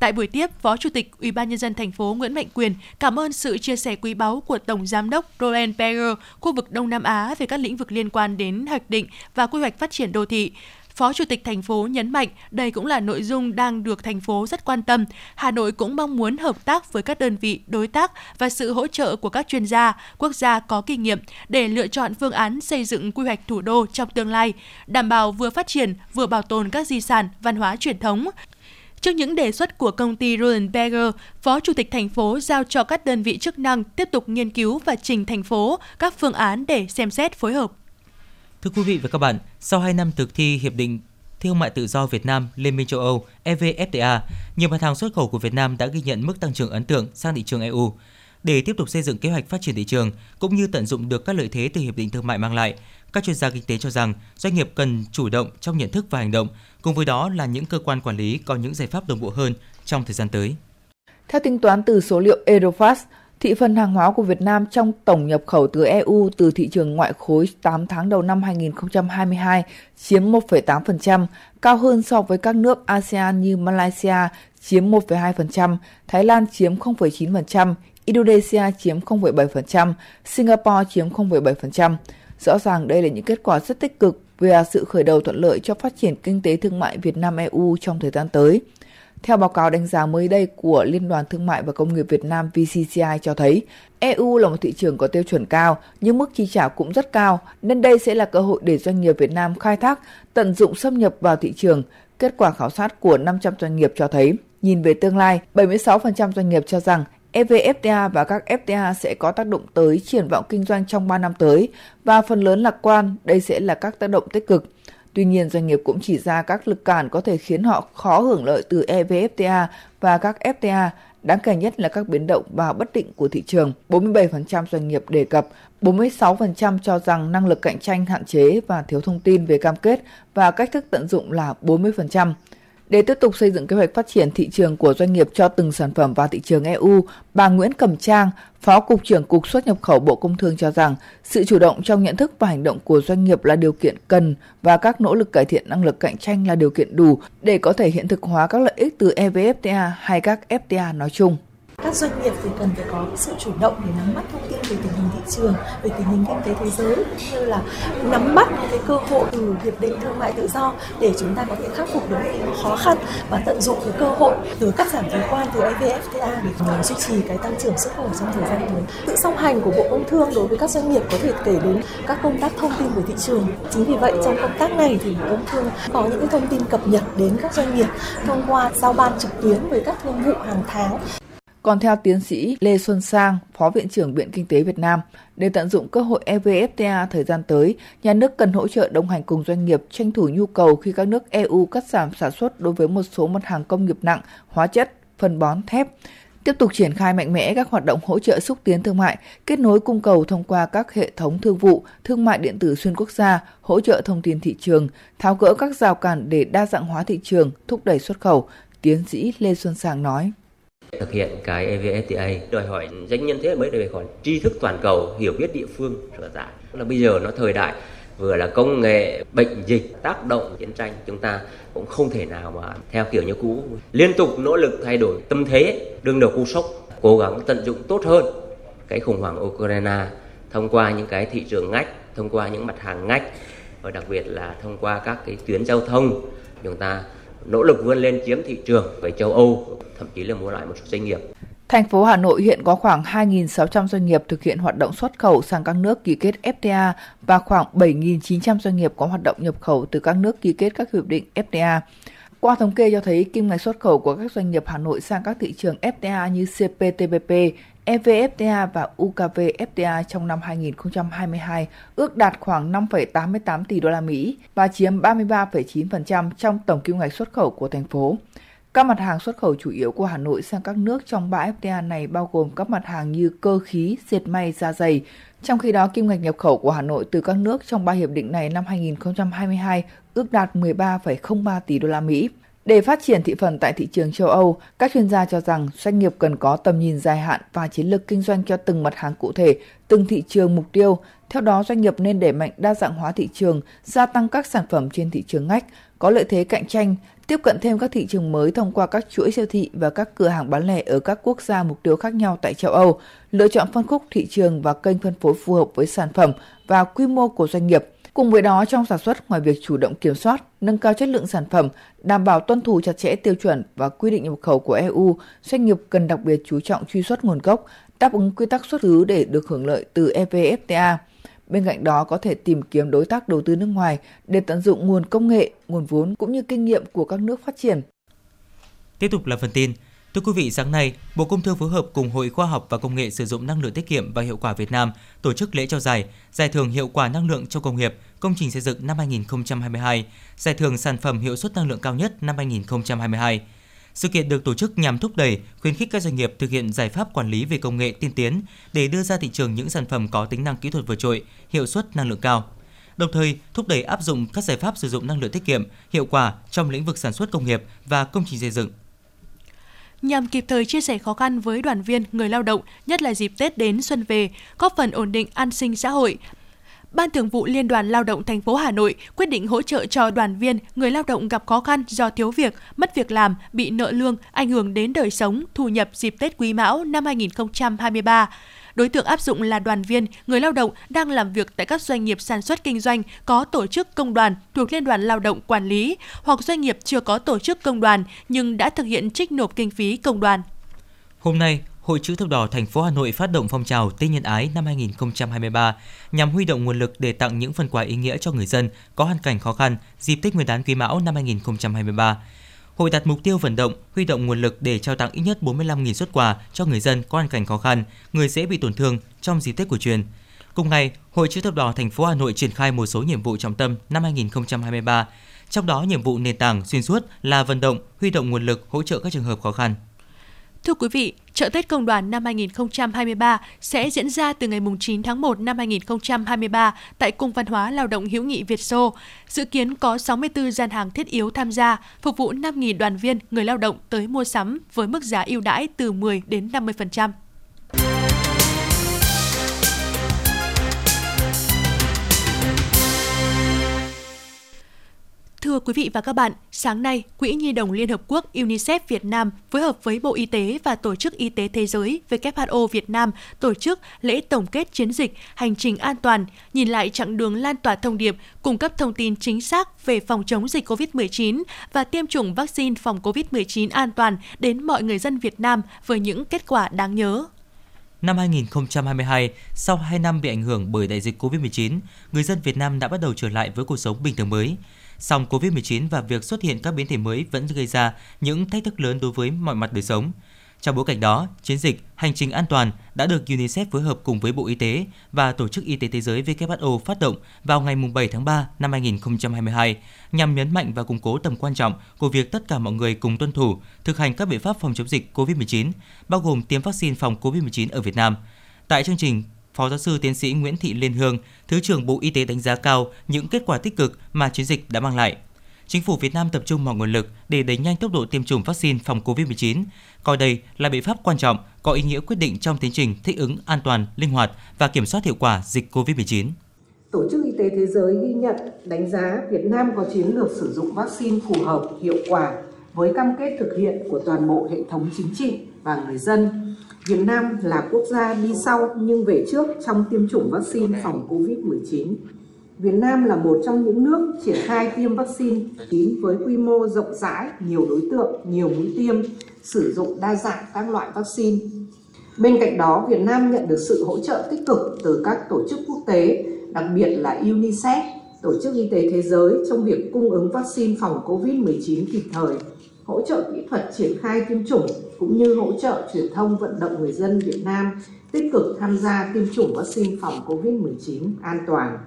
Speaker 2: Tại buổi tiếp, Phó Chủ tịch Ủy ban nhân dân thành phố Nguyễn Mạnh Quyền cảm ơn sự chia sẻ quý báu của Tổng giám đốc Roland Berger khu vực Đông Nam Á về các lĩnh vực liên quan đến hoạch định và quy hoạch phát triển đô thị. Phó Chủ tịch thành phố nhấn mạnh đây cũng là nội dung đang được thành phố rất quan tâm. Hà Nội cũng mong muốn hợp tác với các đơn vị, đối tác và sự hỗ trợ của các chuyên gia, quốc gia có kinh nghiệm để lựa chọn phương án xây dựng quy hoạch thủ đô trong tương lai, đảm bảo vừa phát triển vừa bảo tồn các di sản, văn hóa truyền thống, Trước những đề xuất của công ty Roland Berger, Phó Chủ tịch thành phố giao cho các đơn vị chức năng tiếp tục nghiên cứu và trình thành phố các phương án để xem xét phối hợp.
Speaker 3: Thưa quý vị và các bạn, sau 2 năm thực thi Hiệp định Thương mại tự do Việt Nam Liên minh châu Âu EVFTA, nhiều mặt hàng xuất khẩu của Việt Nam đã ghi nhận mức tăng trưởng ấn tượng sang thị trường EU. Để tiếp tục xây dựng kế hoạch phát triển thị trường cũng như tận dụng được các lợi thế từ hiệp định thương mại mang lại, các chuyên gia kinh tế cho rằng doanh nghiệp cần chủ động trong nhận thức và hành động, cùng với đó là những cơ quan quản lý có những giải pháp đồng bộ hơn trong thời gian tới.
Speaker 13: Theo tính toán từ số liệu Eurofast, thị phần hàng hóa của Việt Nam trong tổng nhập khẩu từ EU từ thị trường ngoại khối 8 tháng đầu năm 2022 chiếm 1,8%, cao hơn so với các nước ASEAN như Malaysia chiếm 1,2%, Thái Lan chiếm 0,9%, Indonesia chiếm 0,7%, Singapore chiếm 0,7%. Rõ ràng đây là những kết quả rất tích cực về sự khởi đầu thuận lợi cho phát triển kinh tế thương mại Việt Nam EU trong thời gian tới. Theo báo cáo đánh giá mới đây của Liên đoàn Thương mại và Công nghiệp Việt Nam VCCI cho thấy, EU là một thị trường có tiêu chuẩn cao nhưng mức chi trả cũng rất cao, nên đây sẽ là cơ hội để doanh nghiệp Việt Nam khai thác, tận dụng xâm nhập vào thị trường. Kết quả khảo sát của 500 doanh nghiệp cho thấy, nhìn về tương lai, 76% doanh nghiệp cho rằng EVFTA và các FTA sẽ có tác động tới triển vọng kinh doanh trong 3 năm tới và phần lớn lạc quan đây sẽ là các tác động tích cực. Tuy nhiên, doanh nghiệp cũng chỉ ra các lực cản có thể khiến họ khó hưởng lợi từ EVFTA và các FTA, đáng kể nhất là các biến động và bất định của thị trường. 47% doanh nghiệp đề cập, 46% cho rằng năng lực cạnh tranh hạn chế và thiếu thông tin về cam kết và cách thức tận dụng là 40%. Để tiếp tục xây dựng kế hoạch phát triển thị trường của doanh nghiệp cho từng sản phẩm vào thị trường EU, bà Nguyễn Cẩm Trang, Phó Cục trưởng Cục xuất nhập khẩu Bộ Công Thương cho rằng sự chủ động trong nhận thức và hành động của doanh nghiệp là điều kiện cần và các nỗ lực cải thiện năng lực cạnh tranh là điều kiện đủ để có thể hiện thực hóa các lợi ích từ EVFTA hay các FTA nói chung
Speaker 14: các doanh nghiệp thì cần phải có sự chủ động để nắm bắt thông tin về tình hình thị trường, về tình hình kinh tế thế giới, cũng như là nắm bắt những cái cơ hội từ hiệp định thương mại tự do để chúng ta có thể khắc phục được những khó khăn và tận dụng cái cơ hội từ cắt giảm thuế quan, từ evfta để duy trì cái tăng trưởng xuất khẩu trong thời gian tới. Sự song hành của bộ công thương đối với các doanh nghiệp có thể kể đến các công tác thông tin về thị trường. Chính vì vậy, trong công tác này thì bộ công thương có những thông tin cập nhật đến các doanh nghiệp thông qua giao ban trực tuyến với các thương vụ hàng tháng
Speaker 13: còn theo tiến sĩ Lê Xuân Sang, Phó Viện trưởng Viện Kinh tế Việt Nam, để tận dụng cơ hội EVFTA thời gian tới, nhà nước cần hỗ trợ đồng hành cùng doanh nghiệp tranh thủ nhu cầu khi các nước EU cắt giảm sản xuất đối với một số mặt hàng công nghiệp nặng, hóa chất, phân bón, thép. Tiếp tục triển khai mạnh mẽ các hoạt động hỗ trợ xúc tiến thương mại, kết nối cung cầu thông qua các hệ thống thương vụ, thương mại điện tử xuyên quốc gia, hỗ trợ thông tin thị trường, tháo gỡ các rào cản để đa dạng hóa thị trường, thúc đẩy xuất khẩu, tiến sĩ Lê Xuân Sang nói.
Speaker 15: Thực hiện cái EVFTA đòi hỏi doanh nhân thế hệ mới đòi hỏi tri thức toàn cầu, hiểu biết địa phương sở tại. Là bây giờ nó thời đại vừa là công nghệ, bệnh dịch, tác động chiến tranh chúng ta cũng không thể nào mà theo kiểu như cũ. Liên tục nỗ lực thay đổi tâm thế đương đầu cú sốc cố gắng tận dụng tốt hơn cái khủng hoảng Ukraine thông qua những cái thị trường ngách thông qua những mặt hàng ngách và đặc biệt là thông qua các cái tuyến giao thông. Chúng ta nỗ lực vươn lên chiếm thị trường với châu Âu, thậm chí là mua lại một số doanh nghiệp.
Speaker 13: Thành phố Hà Nội hiện có khoảng 2.600 doanh nghiệp thực hiện hoạt động xuất khẩu sang các nước ký kết FTA và khoảng 7.900 doanh nghiệp có hoạt động nhập khẩu từ các nước ký kết các hiệp định FTA. Qua thống kê cho thấy kim ngạch xuất khẩu của các doanh nghiệp Hà Nội sang các thị trường FTA như CPTPP, EVFTA và UKVFTA trong năm 2022 ước đạt khoảng 5,88 tỷ đô la Mỹ và chiếm 33,9% trong tổng kim ngạch xuất khẩu của thành phố. Các mặt hàng xuất khẩu chủ yếu của Hà Nội sang các nước trong ba FTA này bao gồm các mặt hàng như cơ khí, dệt may, da dày. Trong khi đó, kim ngạch nhập khẩu của Hà Nội từ các nước trong ba hiệp định này năm 2022 ước đạt 13,03 tỷ đô la Mỹ. Để phát triển thị phần tại thị trường châu Âu, các chuyên gia cho rằng doanh nghiệp cần có tầm nhìn dài hạn và chiến lược kinh doanh cho từng mặt hàng cụ thể, từng thị trường mục tiêu. Theo đó, doanh nghiệp nên đẩy mạnh đa dạng hóa thị trường, gia tăng các sản phẩm trên thị trường ngách, có lợi thế cạnh tranh, tiếp cận thêm các thị trường mới thông qua các chuỗi siêu thị và các cửa hàng bán lẻ ở các quốc gia mục tiêu khác nhau tại châu Âu, lựa chọn phân khúc thị trường và kênh phân phối phù hợp với sản phẩm và quy mô của doanh nghiệp – Cùng với đó, trong sản xuất, ngoài việc chủ động kiểm soát, nâng cao chất lượng sản phẩm, đảm bảo tuân thủ chặt chẽ tiêu chuẩn và quy định nhập khẩu của EU, doanh nghiệp cần đặc biệt chú trọng truy xuất nguồn gốc, đáp ứng quy tắc xuất xứ để được hưởng lợi từ EVFTA. Bên cạnh đó có thể tìm kiếm đối tác đầu tư nước ngoài để tận dụng nguồn công nghệ, nguồn vốn cũng như kinh nghiệm của các nước phát triển.
Speaker 3: Tiếp tục là phần tin. Thưa quý vị, sáng nay, Bộ Công Thương phối hợp cùng Hội Khoa học và Công nghệ sử dụng năng lượng tiết kiệm và hiệu quả Việt Nam tổ chức lễ trao giải Giải thưởng hiệu quả năng lượng trong công nghiệp, công trình xây dựng năm 2022, Giải thưởng sản phẩm hiệu suất năng lượng cao nhất năm 2022. Sự kiện được tổ chức nhằm thúc đẩy, khuyến khích các doanh nghiệp thực hiện giải pháp quản lý về công nghệ tiên tiến để đưa ra thị trường những sản phẩm có tính năng kỹ thuật vượt trội, hiệu suất năng lượng cao. Đồng thời, thúc đẩy áp dụng các giải pháp sử dụng năng lượng tiết kiệm, hiệu quả trong lĩnh vực sản xuất công nghiệp và công trình xây dựng
Speaker 2: nhằm kịp thời chia sẻ khó khăn với đoàn viên, người lao động, nhất là dịp Tết đến xuân về, góp phần ổn định an sinh xã hội. Ban Thường vụ Liên đoàn Lao động thành phố Hà Nội quyết định hỗ trợ cho đoàn viên, người lao động gặp khó khăn do thiếu việc, mất việc làm, bị nợ lương, ảnh hưởng đến đời sống, thu nhập dịp Tết Quý Mão năm 2023. Đối tượng áp dụng là đoàn viên, người lao động đang làm việc tại các doanh nghiệp sản xuất kinh doanh có tổ chức công đoàn thuộc Liên đoàn Lao động quản lý hoặc doanh nghiệp chưa có tổ chức công đoàn nhưng đã thực hiện trích nộp kinh phí công đoàn.
Speaker 3: Hôm nay, Hội chữ thập đỏ thành phố Hà Nội phát động phong trào Tết nhân ái năm 2023 nhằm huy động nguồn lực để tặng những phần quà ý nghĩa cho người dân có hoàn cảnh khó khăn dịp Tết Nguyên đán Quý Mão năm 2023. Hội đặt mục tiêu vận động, huy động nguồn lực để trao tặng ít nhất 45.000 xuất quà cho người dân có hoàn cảnh khó khăn, người dễ bị tổn thương trong dịp Tết cổ truyền. Cùng ngày, Hội chữ thập đỏ thành phố Hà Nội triển khai một số nhiệm vụ trọng tâm năm 2023, trong đó nhiệm vụ nền tảng xuyên suốt là vận động, huy động nguồn lực hỗ trợ các trường hợp khó khăn.
Speaker 2: Thưa quý vị, Chợ Tết Công đoàn năm 2023 sẽ diễn ra từ ngày 9 tháng 1 năm 2023 tại Cung Văn hóa Lao động Hữu nghị Việt Xô. Dự kiến có 64 gian hàng thiết yếu tham gia, phục vụ 5.000 đoàn viên, người lao động tới mua sắm với mức giá ưu đãi từ 10 đến 50%. Thưa quý vị và các bạn, sáng nay, Quỹ Nhi đồng Liên Hợp Quốc UNICEF Việt Nam phối hợp với Bộ Y tế và Tổ chức Y tế Thế giới WHO Việt Nam tổ chức lễ tổng kết chiến dịch Hành trình an toàn, nhìn lại chặng đường lan tỏa thông điệp, cung cấp thông tin chính xác về phòng chống dịch COVID-19 và tiêm chủng vaccine phòng COVID-19 an toàn đến mọi người dân Việt Nam với những kết quả đáng nhớ.
Speaker 3: Năm 2022, sau 2 năm bị ảnh hưởng bởi đại dịch COVID-19, người dân Việt Nam đã bắt đầu trở lại với cuộc sống bình thường mới. Song COVID-19 và việc xuất hiện các biến thể mới vẫn gây ra những thách thức lớn đối với mọi mặt đời sống. Trong bối cảnh đó, chiến dịch Hành trình an toàn đã được UNICEF phối hợp cùng với Bộ Y tế và Tổ chức Y tế Thế giới WHO phát động vào ngày 7 tháng 3 năm 2022 nhằm nhấn mạnh và củng cố tầm quan trọng của việc tất cả mọi người cùng tuân thủ, thực hành các biện pháp phòng chống dịch COVID-19, bao gồm tiêm vaccine phòng COVID-19 ở Việt Nam. Tại chương trình, Phó giáo sư tiến sĩ Nguyễn Thị Liên Hương, Thứ trưởng Bộ Y tế đánh giá cao những kết quả tích cực mà chiến dịch đã mang lại. Chính phủ Việt Nam tập trung mọi nguồn lực để đẩy nhanh tốc độ tiêm chủng vaccine phòng COVID-19, coi đây là biện pháp quan trọng có ý nghĩa quyết định trong tiến trình thích ứng an toàn, linh hoạt và kiểm soát hiệu quả dịch COVID-19.
Speaker 16: Tổ chức Y tế Thế giới ghi nhận, đánh giá Việt Nam có chiến lược sử dụng vaccine phù hợp, hiệu quả với cam kết thực hiện của toàn bộ hệ thống chính trị và người dân Việt Nam là quốc gia đi sau nhưng về trước trong tiêm chủng vaccine phòng COVID-19. Việt Nam là một trong những nước triển khai tiêm vaccine chín với quy mô rộng rãi, nhiều đối tượng, nhiều mũi tiêm, sử dụng đa dạng các loại vaccine. Bên cạnh đó, Việt Nam nhận được sự hỗ trợ tích cực từ các tổ chức quốc tế, đặc biệt là UNICEF, Tổ chức Y tế Thế giới trong việc cung ứng vaccine phòng COVID-19 kịp thời hỗ trợ kỹ thuật triển khai tiêm chủng cũng như hỗ trợ truyền thông vận động người dân Việt Nam tích cực tham gia tiêm chủng vaccine phòng COVID-19 an toàn.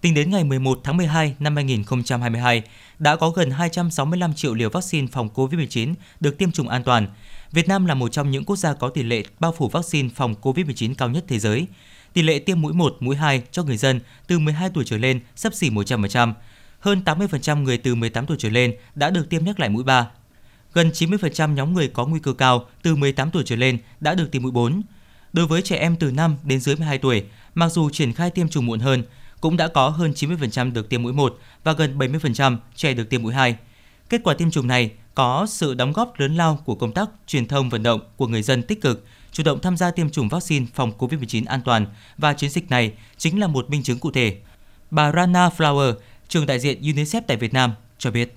Speaker 3: Tính đến ngày 11 tháng 12 năm 2022, đã có gần 265 triệu liều vaccine phòng COVID-19 được tiêm chủng an toàn. Việt Nam là một trong những quốc gia có tỷ lệ bao phủ vaccine phòng COVID-19 cao nhất thế giới. Tỷ lệ tiêm mũi 1, mũi 2 cho người dân từ 12 tuổi trở lên sắp xỉ 100%, hơn 80% người từ 18 tuổi trở lên đã được tiêm nhắc lại mũi 3. Gần 90% nhóm người có nguy cơ cao từ 18 tuổi trở lên đã được tiêm mũi 4. Đối với trẻ em từ 5 đến dưới 12 tuổi, mặc dù triển khai tiêm chủng muộn hơn, cũng đã có hơn 90% được tiêm mũi 1 và gần 70% trẻ được tiêm mũi 2. Kết quả tiêm chủng này có sự đóng góp lớn lao của công tác truyền thông vận động của người dân tích cực, chủ động tham gia tiêm chủng vaccine phòng COVID-19 an toàn và chiến dịch này chính là một minh chứng cụ thể. Bà Rana Flower, trường đại diện UNICEF tại Việt Nam cho biết.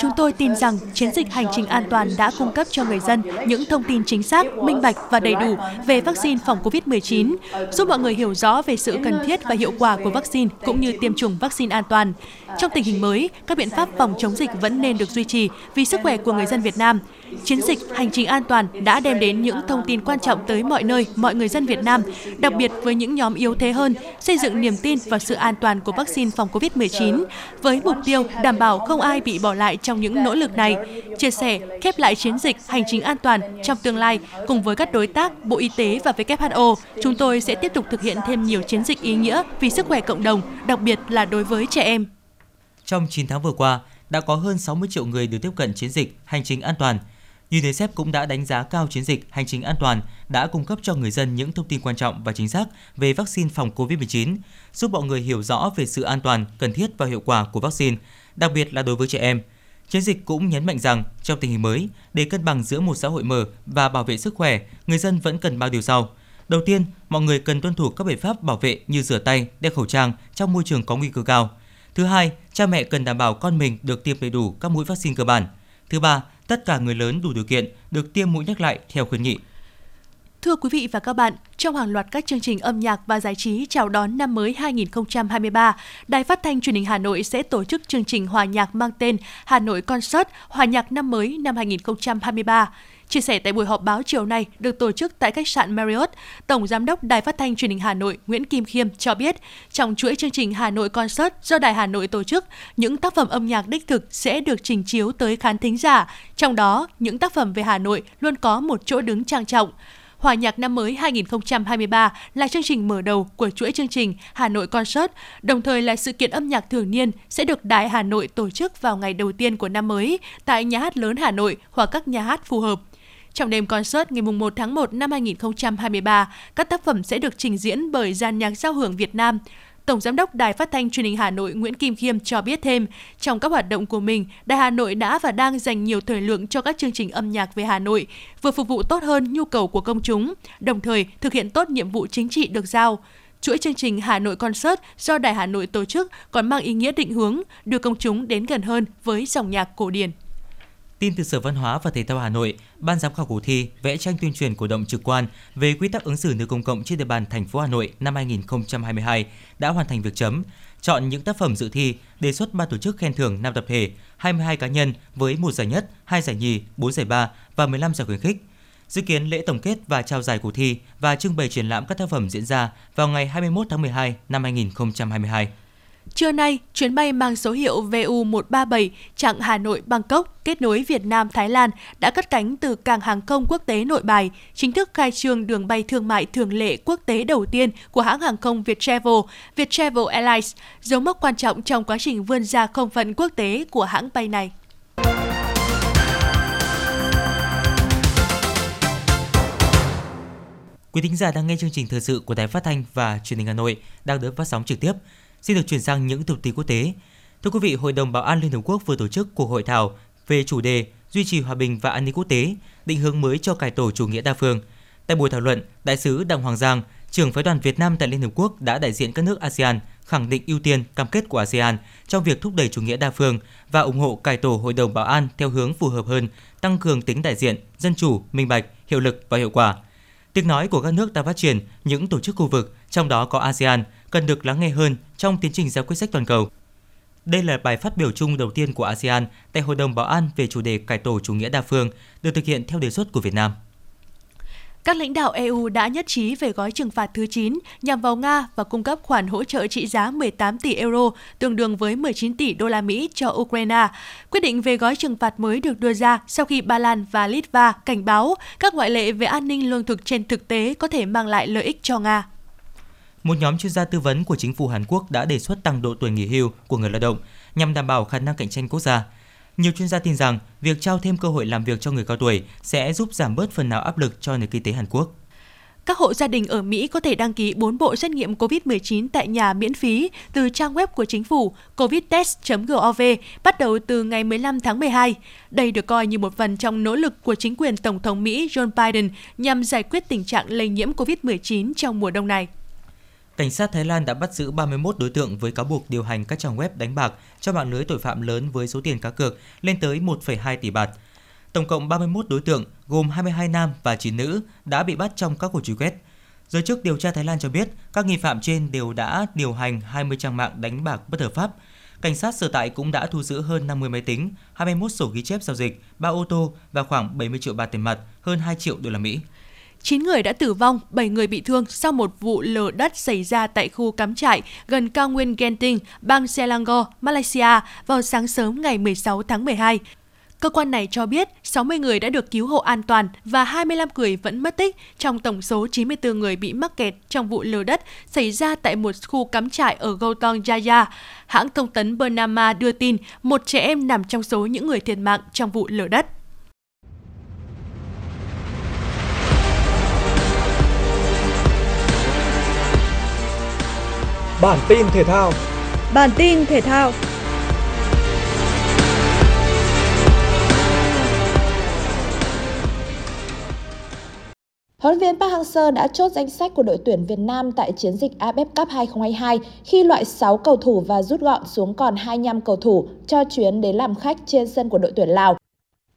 Speaker 2: Chúng tôi tin rằng chiến dịch hành trình an toàn đã cung cấp cho người dân những thông tin chính xác, minh bạch và đầy đủ về vaccine phòng COVID-19, giúp mọi người hiểu rõ về sự cần thiết và hiệu quả của vaccine cũng như tiêm chủng vaccine an toàn. Trong tình hình mới, các biện pháp phòng chống dịch vẫn nên được duy trì vì sức khỏe của người dân Việt Nam. Chiến dịch hành trình an toàn đã đem đến những thông tin quan trọng tới mọi nơi, mọi người dân Việt Nam, đặc biệt với những nhóm yếu thế hơn, xây dựng niềm tin và sự an toàn của vaccine phòng COVID-19 với mục tiêu đảm bảo không ai bị bỏ lại trong những nỗ lực này. Chia sẻ, khép lại chiến dịch hành trình an toàn trong tương lai cùng với các đối tác Bộ Y tế và WHO, chúng tôi sẽ tiếp tục thực hiện thêm nhiều chiến dịch ý nghĩa vì sức khỏe cộng đồng, đặc biệt là đối với trẻ em.
Speaker 3: Trong 9 tháng vừa qua, đã có hơn 60 triệu người được tiếp cận chiến dịch hành trình an toàn. UNICEF cũng đã đánh giá cao chiến dịch hành trình an toàn đã cung cấp cho người dân những thông tin quan trọng và chính xác về vaccine phòng COVID-19, giúp mọi người hiểu rõ về sự an toàn, cần thiết và hiệu quả của vaccine, đặc biệt là đối với trẻ em. Chiến dịch cũng nhấn mạnh rằng trong tình hình mới, để cân bằng giữa một xã hội mở và bảo vệ sức khỏe, người dân vẫn cần bao điều sau. Đầu tiên, mọi người cần tuân thủ các biện pháp bảo vệ như rửa tay, đeo khẩu trang trong môi trường có nguy cơ cao. Thứ hai, cha mẹ cần đảm bảo con mình được tiêm đầy đủ các mũi vaccine cơ bản. Thứ ba, tất cả người lớn đủ điều kiện được tiêm mũi nhắc lại theo khuyến nghị.
Speaker 2: Thưa quý vị và các bạn, trong hàng loạt các chương trình âm nhạc và giải trí chào đón năm mới 2023, Đài Phát thanh Truyền hình Hà Nội sẽ tổ chức chương trình hòa nhạc mang tên Hà Nội Concert Hòa nhạc năm mới năm 2023. Chia sẻ tại buổi họp báo chiều nay được tổ chức tại khách sạn Marriott, Tổng Giám đốc Đài Phát thanh Truyền hình Hà Nội Nguyễn Kim Khiêm cho biết, trong chuỗi chương trình Hà Nội Concert do Đài Hà Nội tổ chức, những tác phẩm âm nhạc đích thực sẽ được trình chiếu tới khán thính giả. Trong đó, những tác phẩm về Hà Nội luôn có một chỗ đứng trang trọng. Hòa nhạc năm mới 2023 là chương trình mở đầu của chuỗi chương trình Hà Nội Concert, đồng thời là sự kiện âm nhạc thường niên sẽ được Đài Hà Nội tổ chức vào ngày đầu tiên của năm mới tại Nhà hát lớn Hà Nội hoặc các nhà hát phù hợp. Trong đêm concert ngày 1 tháng 1 năm 2023, các tác phẩm sẽ được trình diễn bởi dàn nhạc giao hưởng Việt Nam. Tổng Giám đốc Đài Phát thanh Truyền hình Hà Nội Nguyễn Kim Khiêm cho biết thêm, trong các hoạt động của mình, Đài Hà Nội đã và đang dành nhiều thời lượng cho các chương trình âm nhạc về Hà Nội, vừa phục vụ tốt hơn nhu cầu của công chúng, đồng thời thực hiện tốt nhiệm vụ chính trị được giao. Chuỗi chương trình Hà Nội Concert do Đài Hà Nội tổ chức còn mang ý nghĩa định hướng, đưa công chúng đến gần hơn với dòng nhạc cổ điển.
Speaker 3: Tin từ Sở Văn hóa và Thể thao Hà Nội, Ban giám khảo cuộc thi vẽ tranh tuyên truyền cổ động trực quan về quy tắc ứng xử nơi công cộng trên địa bàn thành phố Hà Nội năm 2022 đã hoàn thành việc chấm, chọn những tác phẩm dự thi, đề xuất ban tổ chức khen thưởng 5 tập thể, 22 cá nhân với một giải nhất, hai giải nhì, 4 giải ba và 15 giải khuyến khích. Dự kiến lễ tổng kết và trao giải cuộc thi và trưng bày triển lãm các tác phẩm diễn ra vào ngày 21 tháng 12 năm 2022.
Speaker 2: Trưa nay, chuyến bay mang số hiệu VU137 chặng Hà Nội Bangkok kết nối Việt Nam Thái Lan đã cất cánh từ cảng hàng không quốc tế Nội Bài, chính thức khai trương đường bay thương mại thường lệ quốc tế đầu tiên của hãng hàng không Viettravel, Viettravel Airlines, dấu mốc quan trọng trong quá trình vươn ra không phận quốc tế của hãng bay này.
Speaker 3: Quý thính giả đang nghe chương trình thời sự của Đài Phát thanh và Truyền hình Hà Nội đang được phát sóng trực tiếp. Xin được chuyển sang những thông tin quốc tế. Thưa quý vị, Hội đồng Bảo an Liên Hợp Quốc vừa tổ chức cuộc hội thảo về chủ đề duy trì hòa bình và an ninh quốc tế, định hướng mới cho cải tổ chủ nghĩa đa phương. Tại buổi thảo luận, Đại sứ Đặng Hoàng Giang, trưởng phái đoàn Việt Nam tại Liên Hợp Quốc đã đại diện các nước ASEAN khẳng định ưu tiên cam kết của ASEAN trong việc thúc đẩy chủ nghĩa đa phương và ủng hộ cải tổ Hội đồng Bảo an theo hướng phù hợp hơn, tăng cường tính đại diện, dân chủ, minh bạch, hiệu lực và hiệu quả. Tiếng nói của các nước đang phát triển, những tổ chức khu vực, trong đó có ASEAN, cần được lắng nghe hơn trong tiến trình ra quyết sách toàn cầu. Đây là bài phát biểu chung đầu tiên của ASEAN tại Hội đồng Bảo an về chủ đề cải tổ chủ nghĩa đa phương, được thực hiện theo đề xuất của Việt Nam.
Speaker 2: Các lãnh đạo EU đã nhất trí về gói trừng phạt thứ 9 nhằm vào Nga và cung cấp khoản hỗ trợ trị giá 18 tỷ euro, tương đương với 19 tỷ đô la Mỹ cho Ukraine. Quyết định về gói trừng phạt mới được đưa ra sau khi Ba Lan và Litva cảnh báo các ngoại lệ về an ninh lương thực trên thực tế có thể mang lại lợi ích cho Nga.
Speaker 3: Một nhóm chuyên gia tư vấn của chính phủ Hàn Quốc đã đề xuất tăng độ tuổi nghỉ hưu của người lao động nhằm đảm bảo khả năng cạnh tranh quốc gia. Nhiều chuyên gia tin rằng việc trao thêm cơ hội làm việc cho người cao tuổi sẽ giúp giảm bớt phần nào áp lực cho nền kinh tế Hàn Quốc.
Speaker 2: Các hộ gia đình ở Mỹ có thể đăng ký 4 bộ xét nghiệm COVID-19 tại nhà miễn phí từ trang web của chính phủ covidtest.gov bắt đầu từ ngày 15 tháng 12. Đây được coi như một phần trong nỗ lực của chính quyền Tổng thống Mỹ Joe Biden nhằm giải quyết tình trạng lây nhiễm COVID-19 trong mùa đông này.
Speaker 3: Cảnh sát Thái Lan đã bắt giữ 31 đối tượng với cáo buộc điều hành các trang web đánh bạc cho mạng lưới tội phạm lớn với số tiền cá cược lên tới 1,2 tỷ bạt. Tổng cộng 31 đối tượng gồm 22 nam và 9 nữ đã bị bắt trong các cuộc truy quét. Giới chức điều tra Thái Lan cho biết các nghi phạm trên đều đã điều hành 20 trang mạng đánh bạc bất hợp pháp. Cảnh sát sở tại cũng đã thu giữ hơn 50 máy tính, 21 sổ ghi chép giao dịch, 3 ô tô và khoảng 70 triệu bạt tiền mặt, hơn 2 triệu đô la Mỹ.
Speaker 2: 9 người đã tử vong, 7 người bị thương sau một vụ lở đất xảy ra tại khu cắm trại gần cao nguyên Genting, bang Selangor, Malaysia vào sáng sớm ngày 16 tháng 12. Cơ quan này cho biết 60 người đã được cứu hộ an toàn và 25 người vẫn mất tích trong tổng số 94 người bị mắc kẹt trong vụ lở đất xảy ra tại một khu cắm trại ở Gautong Jaya. Hãng thông tấn Bernama đưa tin một trẻ em nằm trong số những người thiệt mạng trong vụ lở đất.
Speaker 17: Bản tin thể thao.
Speaker 6: Bản tin thể thao. Huấn luyện viên Park Hang-seo đã chốt danh sách của đội tuyển Việt Nam tại chiến dịch AFF Cup 2022 khi loại 6 cầu thủ và rút gọn xuống còn 25 cầu thủ cho chuyến đến làm khách trên sân của đội tuyển Lào.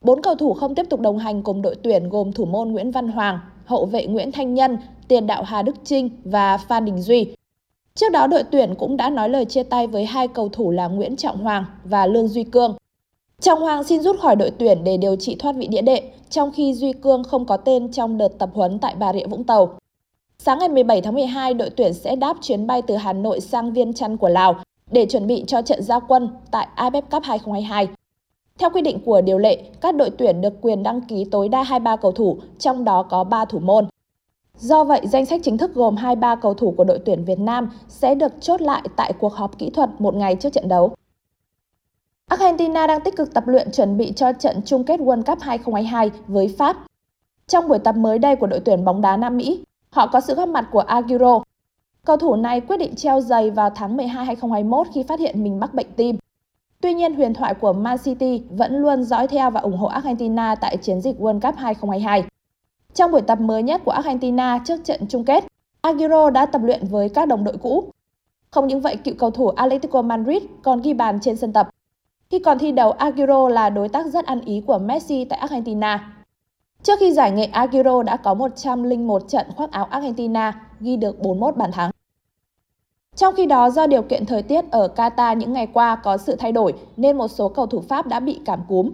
Speaker 6: Bốn cầu thủ không tiếp tục đồng hành cùng đội tuyển gồm thủ môn Nguyễn Văn Hoàng, hậu vệ Nguyễn Thanh Nhân, tiền đạo Hà Đức Trinh và Phan Đình Duy. Trước đó đội tuyển cũng đã nói lời chia tay với hai cầu thủ là Nguyễn Trọng Hoàng và Lương Duy Cương. Trọng Hoàng xin rút khỏi đội tuyển để điều trị thoát vị đĩa đệm, trong khi Duy Cương không có tên trong đợt tập huấn tại Bà Rịa Vũng Tàu. Sáng ngày 17 tháng 12, đội tuyển sẽ đáp chuyến bay từ Hà Nội sang Viên Chăn của Lào để chuẩn bị cho trận gia quân tại AFF Cup 2022. Theo quy định của điều lệ, các đội tuyển được quyền đăng ký tối đa 23 cầu thủ, trong đó có 3 thủ môn. Do vậy, danh sách chính thức gồm 23 cầu thủ của đội tuyển Việt Nam sẽ được chốt lại tại cuộc họp kỹ thuật một ngày trước trận đấu. Argentina đang tích cực tập luyện chuẩn bị cho trận chung kết World Cup 2022 với Pháp. Trong buổi tập mới đây của đội tuyển bóng đá Nam Mỹ, họ có sự góp mặt của Aguero. Cầu thủ này quyết định treo giày vào tháng 12 2021 khi phát hiện mình mắc bệnh tim. Tuy nhiên, huyền thoại của Man City vẫn luôn dõi theo và ủng hộ Argentina tại chiến dịch World Cup 2022. Trong buổi tập mới nhất của Argentina trước trận chung kết, Aguero đã tập luyện với các đồng đội cũ. Không những vậy, cựu cầu thủ Atletico Madrid còn ghi bàn trên sân tập. Khi còn thi đấu, Aguero là đối tác rất ăn ý của Messi tại Argentina. Trước khi giải nghệ, Aguero đã có 101 trận khoác áo Argentina, ghi được 41 bàn thắng. Trong khi đó, do điều kiện thời tiết ở Qatar những ngày qua có sự thay đổi nên một số cầu thủ Pháp đã bị cảm cúm.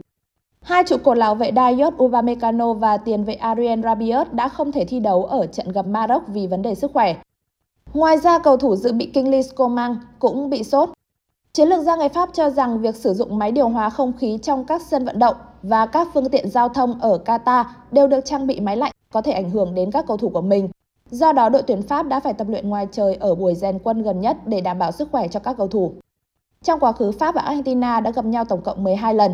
Speaker 6: Hai trụ cột lão vệ Dayot Upamecano và tiền vệ Ariel Rabiot đã không thể thi đấu ở trận gặp Maroc vì vấn đề sức khỏe. Ngoài ra, cầu thủ dự bị Kingsley Coman cũng bị sốt. Chiến lược gia người Pháp cho rằng việc sử dụng máy điều hòa không khí trong các sân vận động và các phương tiện giao thông ở Qatar đều được trang bị máy lạnh có thể ảnh hưởng đến các cầu thủ của mình. Do đó, đội tuyển Pháp đã phải tập luyện ngoài trời ở buổi rèn quân gần nhất để đảm bảo sức khỏe cho các cầu thủ. Trong quá khứ, Pháp và Argentina đã gặp nhau tổng cộng 12 lần.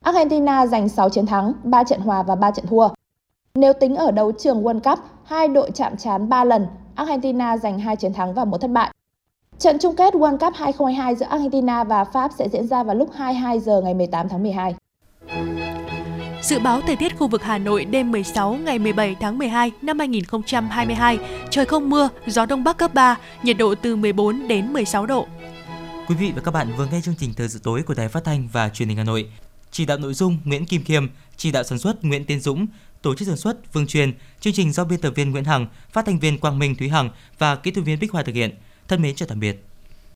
Speaker 6: Argentina giành 6 chiến thắng, 3 trận hòa và 3 trận thua. Nếu tính ở đấu trường World Cup, hai đội chạm trán 3 lần, Argentina giành 2 chiến thắng và một thất bại. Trận chung kết World Cup 2022 giữa Argentina và Pháp sẽ diễn ra vào lúc 22 giờ ngày 18 tháng 12.
Speaker 2: Dự báo thời tiết khu vực Hà Nội đêm 16 ngày 17 tháng 12 năm 2022, trời không mưa, gió đông bắc cấp 3, nhiệt độ từ 14 đến 16 độ.
Speaker 3: Quý vị và các bạn vừa nghe chương trình thời sự tối của Đài Phát thanh và Truyền hình Hà Nội. Chỉ đạo nội dung Nguyễn Kim Khiêm, chỉ đạo sản xuất Nguyễn Tiến Dũng, tổ chức sản xuất Vương Truyền, chương trình do biên tập viên Nguyễn Hằng, phát thanh viên Quang Minh Thúy Hằng và kỹ thuật viên Bích Hoa thực hiện. Thân mến chào tạm biệt.